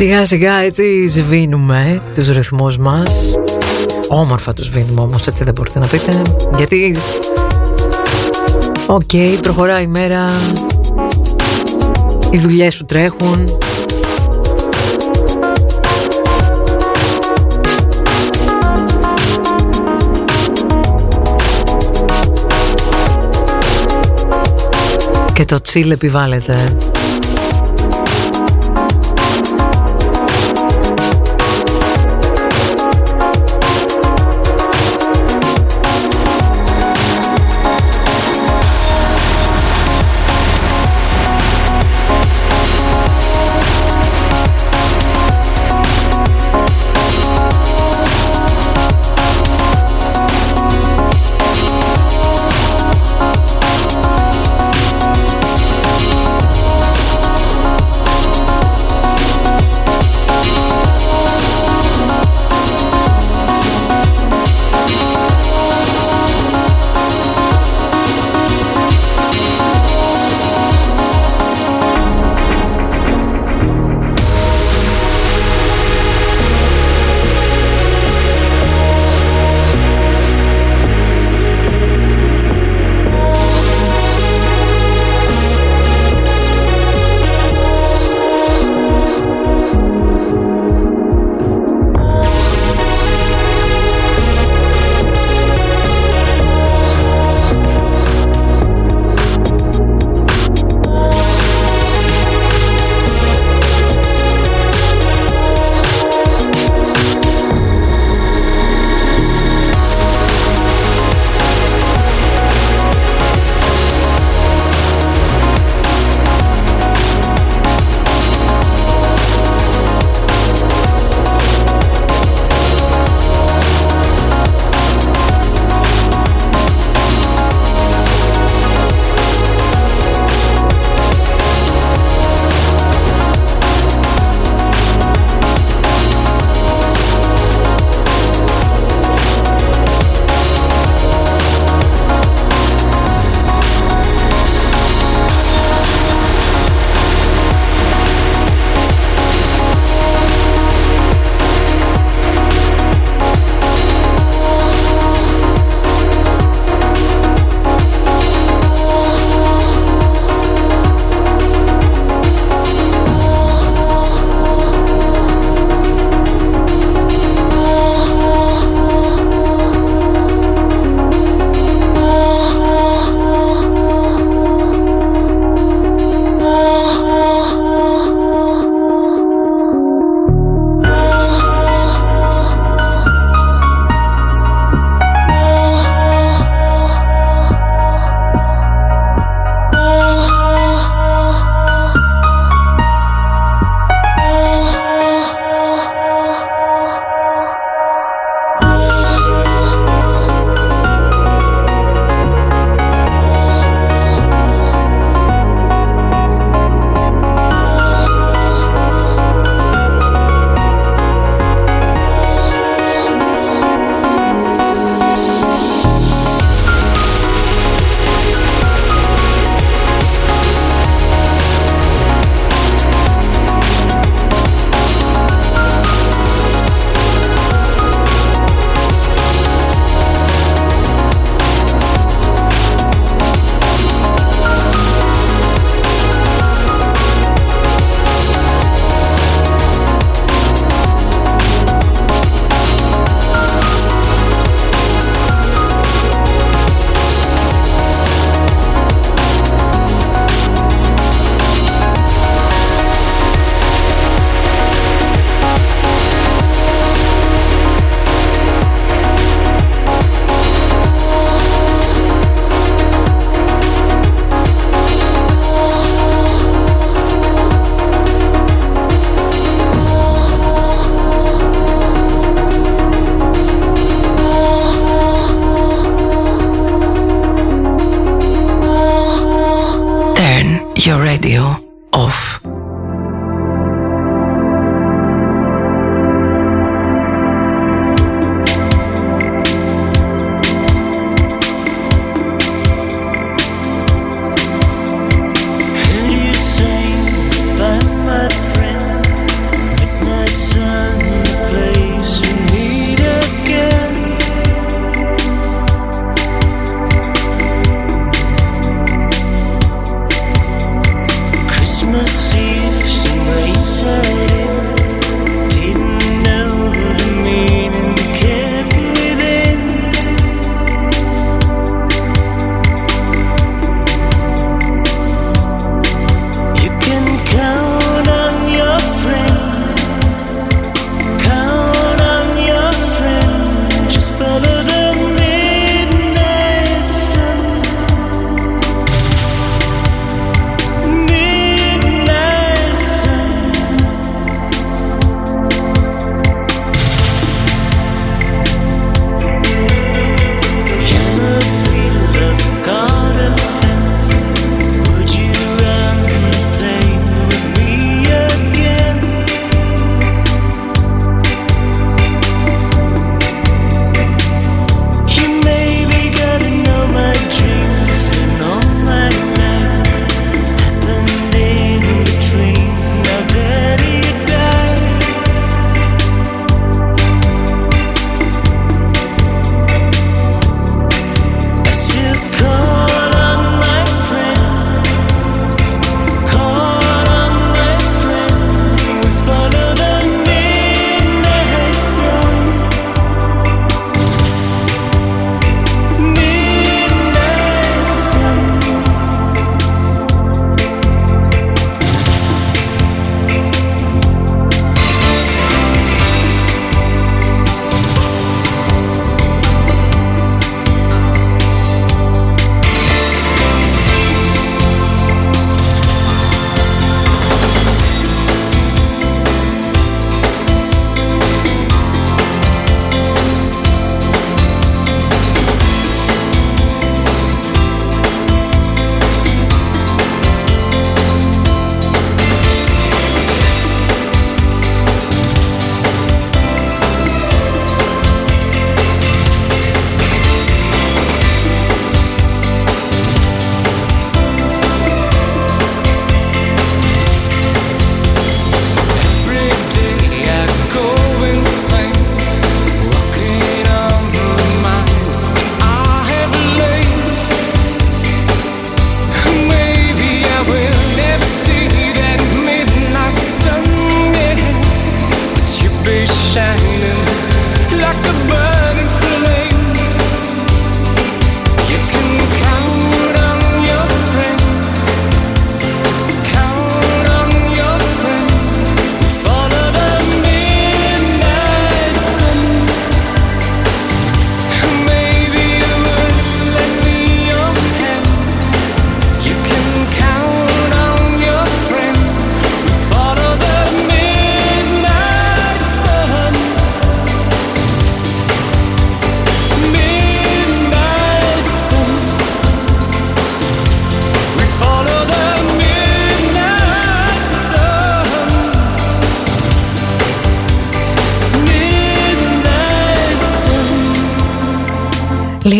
[SPEAKER 2] Σιγά σιγά έτσι σβήνουμε τους ρυθμούς μας. Όμορφα τους σβήνουμε όμως έτσι δεν μπορείτε να πείτε Γιατί OK okay, προχωράει η μέρα. Οι δουλειές σου τρέχουν.
[SPEAKER 6] Και το τσίλ επιβάλλεται.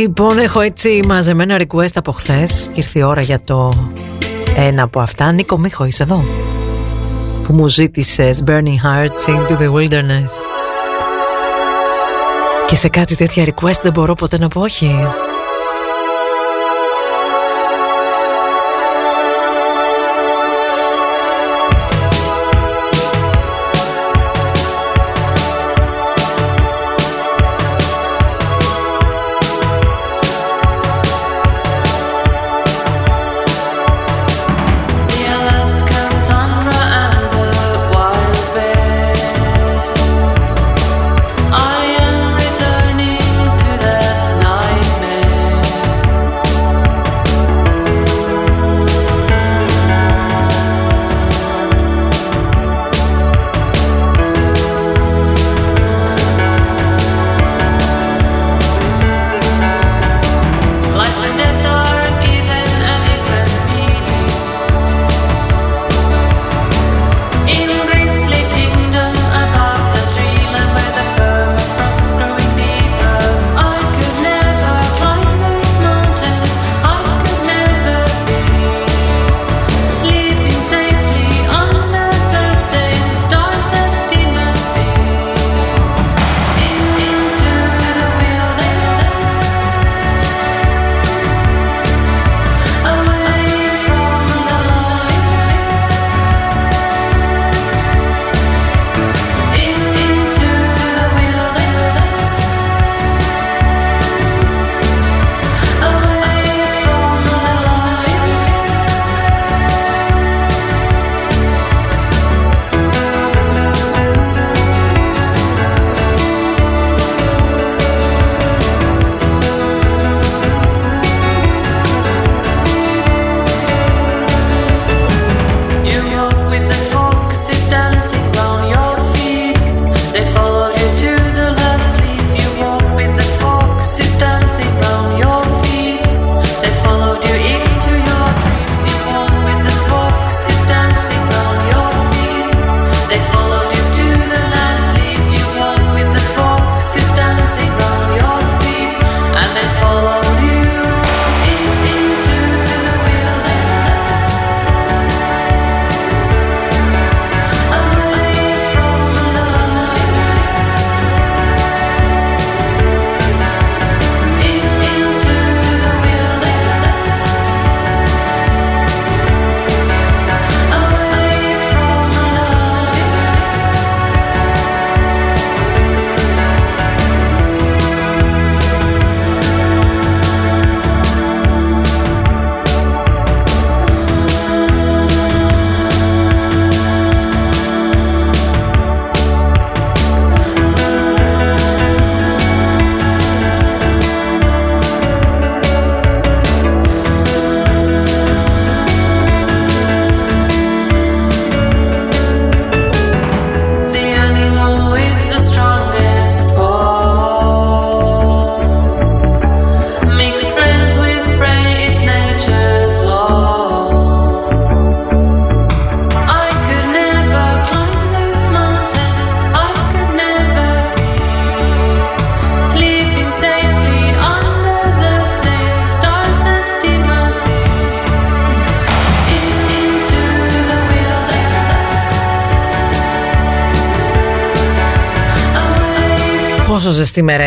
[SPEAKER 1] Λοιπόν, έχω έτσι μαζεμένα request από χθες και ήρθε η ώρα για το ένα από αυτά. Νίκο Μίχο, είσαι εδώ; Που μου ζήτησες Burning Hearts into the Wilderness. Και σε κάτι τέτοια request δεν μπορώ ποτέ να πω όχι.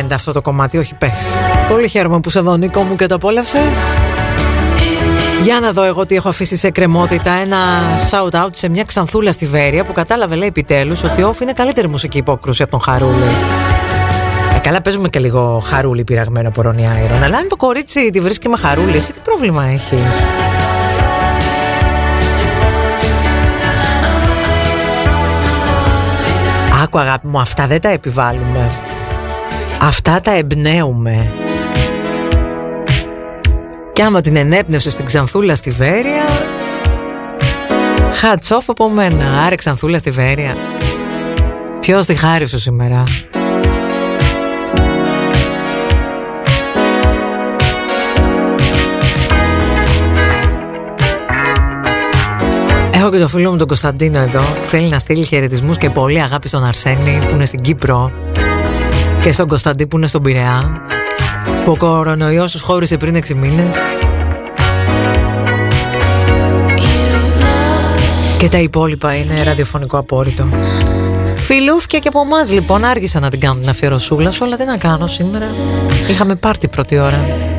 [SPEAKER 1] Στη μερέντα αυτό το κομμάτι, όχι πες. Πολύ χαίρομαι που σε δω Νίκο μου και το απόλαυσες. Για να δω εγώ τι έχω αφήσει σε κρεμότητα Ένα shout out σε μια ξανθούλα στη Βέρεια Που κατάλαβε λέει επιτέλους ότι όφ είναι καλύτερη μουσική υπόκρουση από τον Χαρούλη ε, Καλά παίζουμε και λίγο Χαρούλη πειραγμένο από Ρόνι Άιρον Αλλά αν το κορίτσι τη βρίσκει με Χαρούλη Εσύ τι πρόβλημα έχεις; Άκου αγάπη μου αυτά δεν τα επιβάλλουμε Αυτά τα εμπνέουμε. Κι άμα την ενέπνευσε στην Ξανθούλα στη Βέρεια Χατσόφ από μένα. Άρε Ξανθούλα στη Βέρεια. Ποιος τη χάρη σου σήμερα; Έχω και το φίλο μου τον Κωνσταντίνο εδώ που θέλει να στείλει χαιρετισμούς και πολύ αγάπη στον Αρσένη που είναι στην Κύπρο και στον Κωνσταντί που είναι στον Πειραιά
[SPEAKER 2] που ο κορονοϊός τους χώρισε πριν 6 μήνες και τα υπόλοιπα είναι ραδιοφωνικό απόρριτο. Φιλούθηκε και από εμάς λοιπόν, άργησα να την κάνω την αφιερωσούλα σου, αλλά τι να κάνω σήμερα. Είχαμε πάρτι πρώτη ώρα.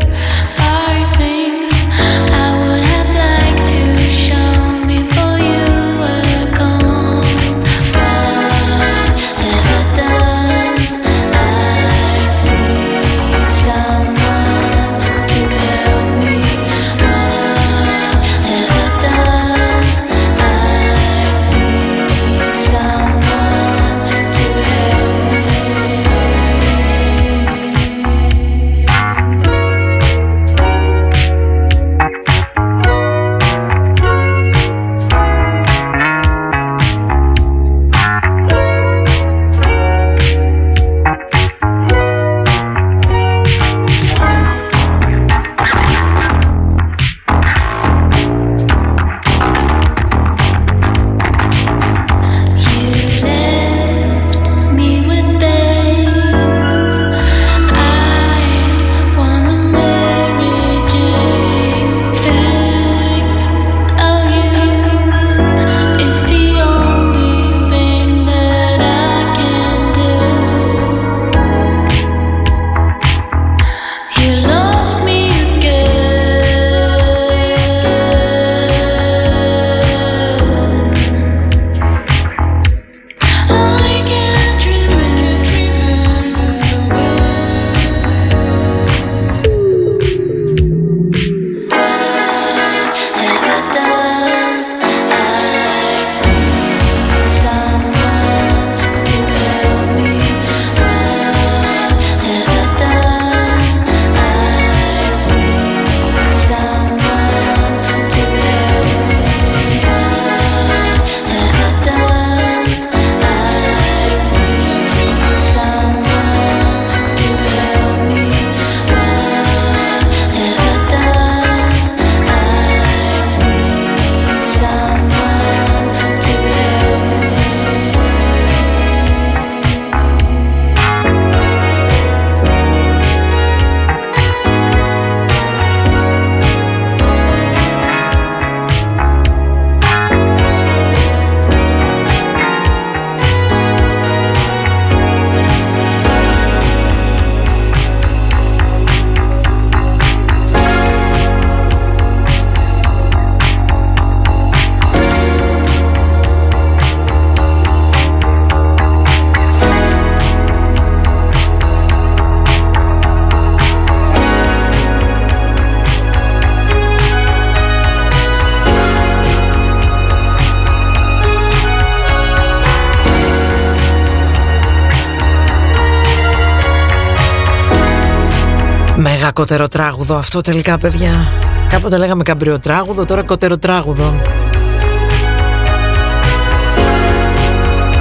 [SPEAKER 2] Κοτεροτράγουδο αυτό τελικά παιδιά. Κάποτε λέγαμε καμπριοτράγουδο τώρα κοτεροτράγουδο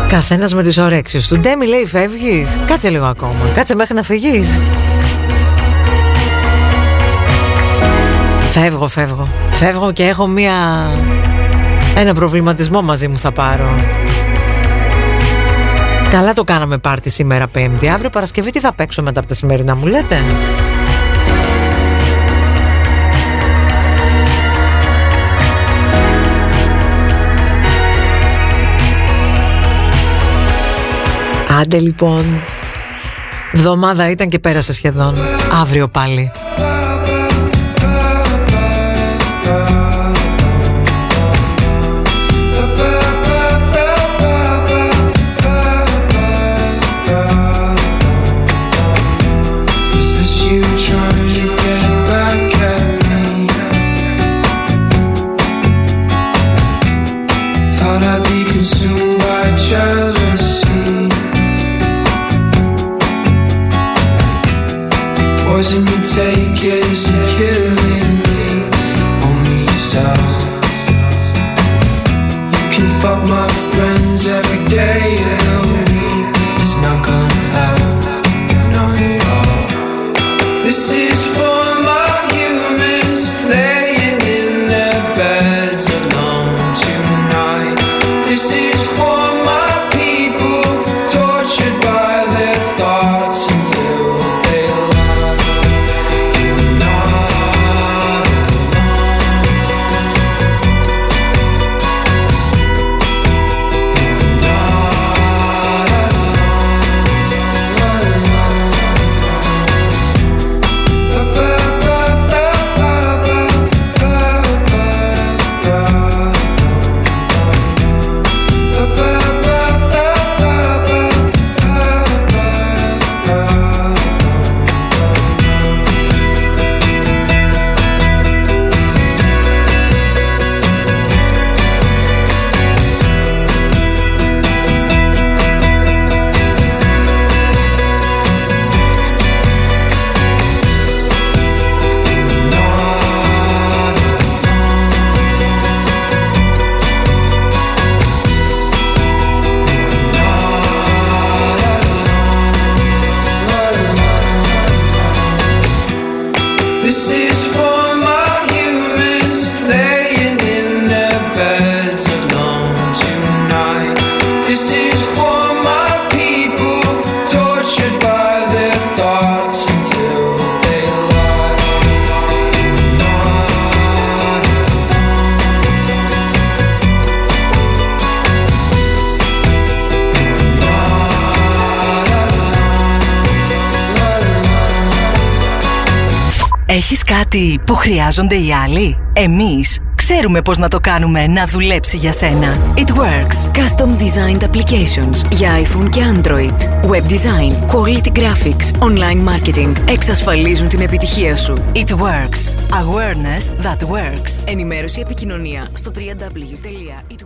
[SPEAKER 2] Καθένας με τις ωρέξεις του. Ντέμι λέει φεύγεις. Κάτσε λίγο ακόμα. Κάτσε μέχρι να φυγείς Φεύγω φεύγω. Φεύγω και έχω μία Ένα προβληματισμό μαζί μου θα πάρω. Καλά το κάναμε πάρτι σήμερα πέμπτη. Αύριο Παρασκευή τι θα παίξω μετά από τα σημερινά μου λέτε; Άντε λοιπόν. Βδομάδα ήταν και πέρασε σχεδόν. Αύριο πάλι poison Έχεις κάτι που χρειάζονται οι άλλοι; Εμείς ξέρουμε πώς να το κάνουμε να δουλέψει για σένα. It works.
[SPEAKER 7] Custom designed applications για iPhone και Android. Web design, quality graphics, online marketing εξασφαλίζουν την επιτυχία σου.
[SPEAKER 2] It works. Awareness that works.
[SPEAKER 7] Ενημέρωση επικοινωνία στο www.itworks.com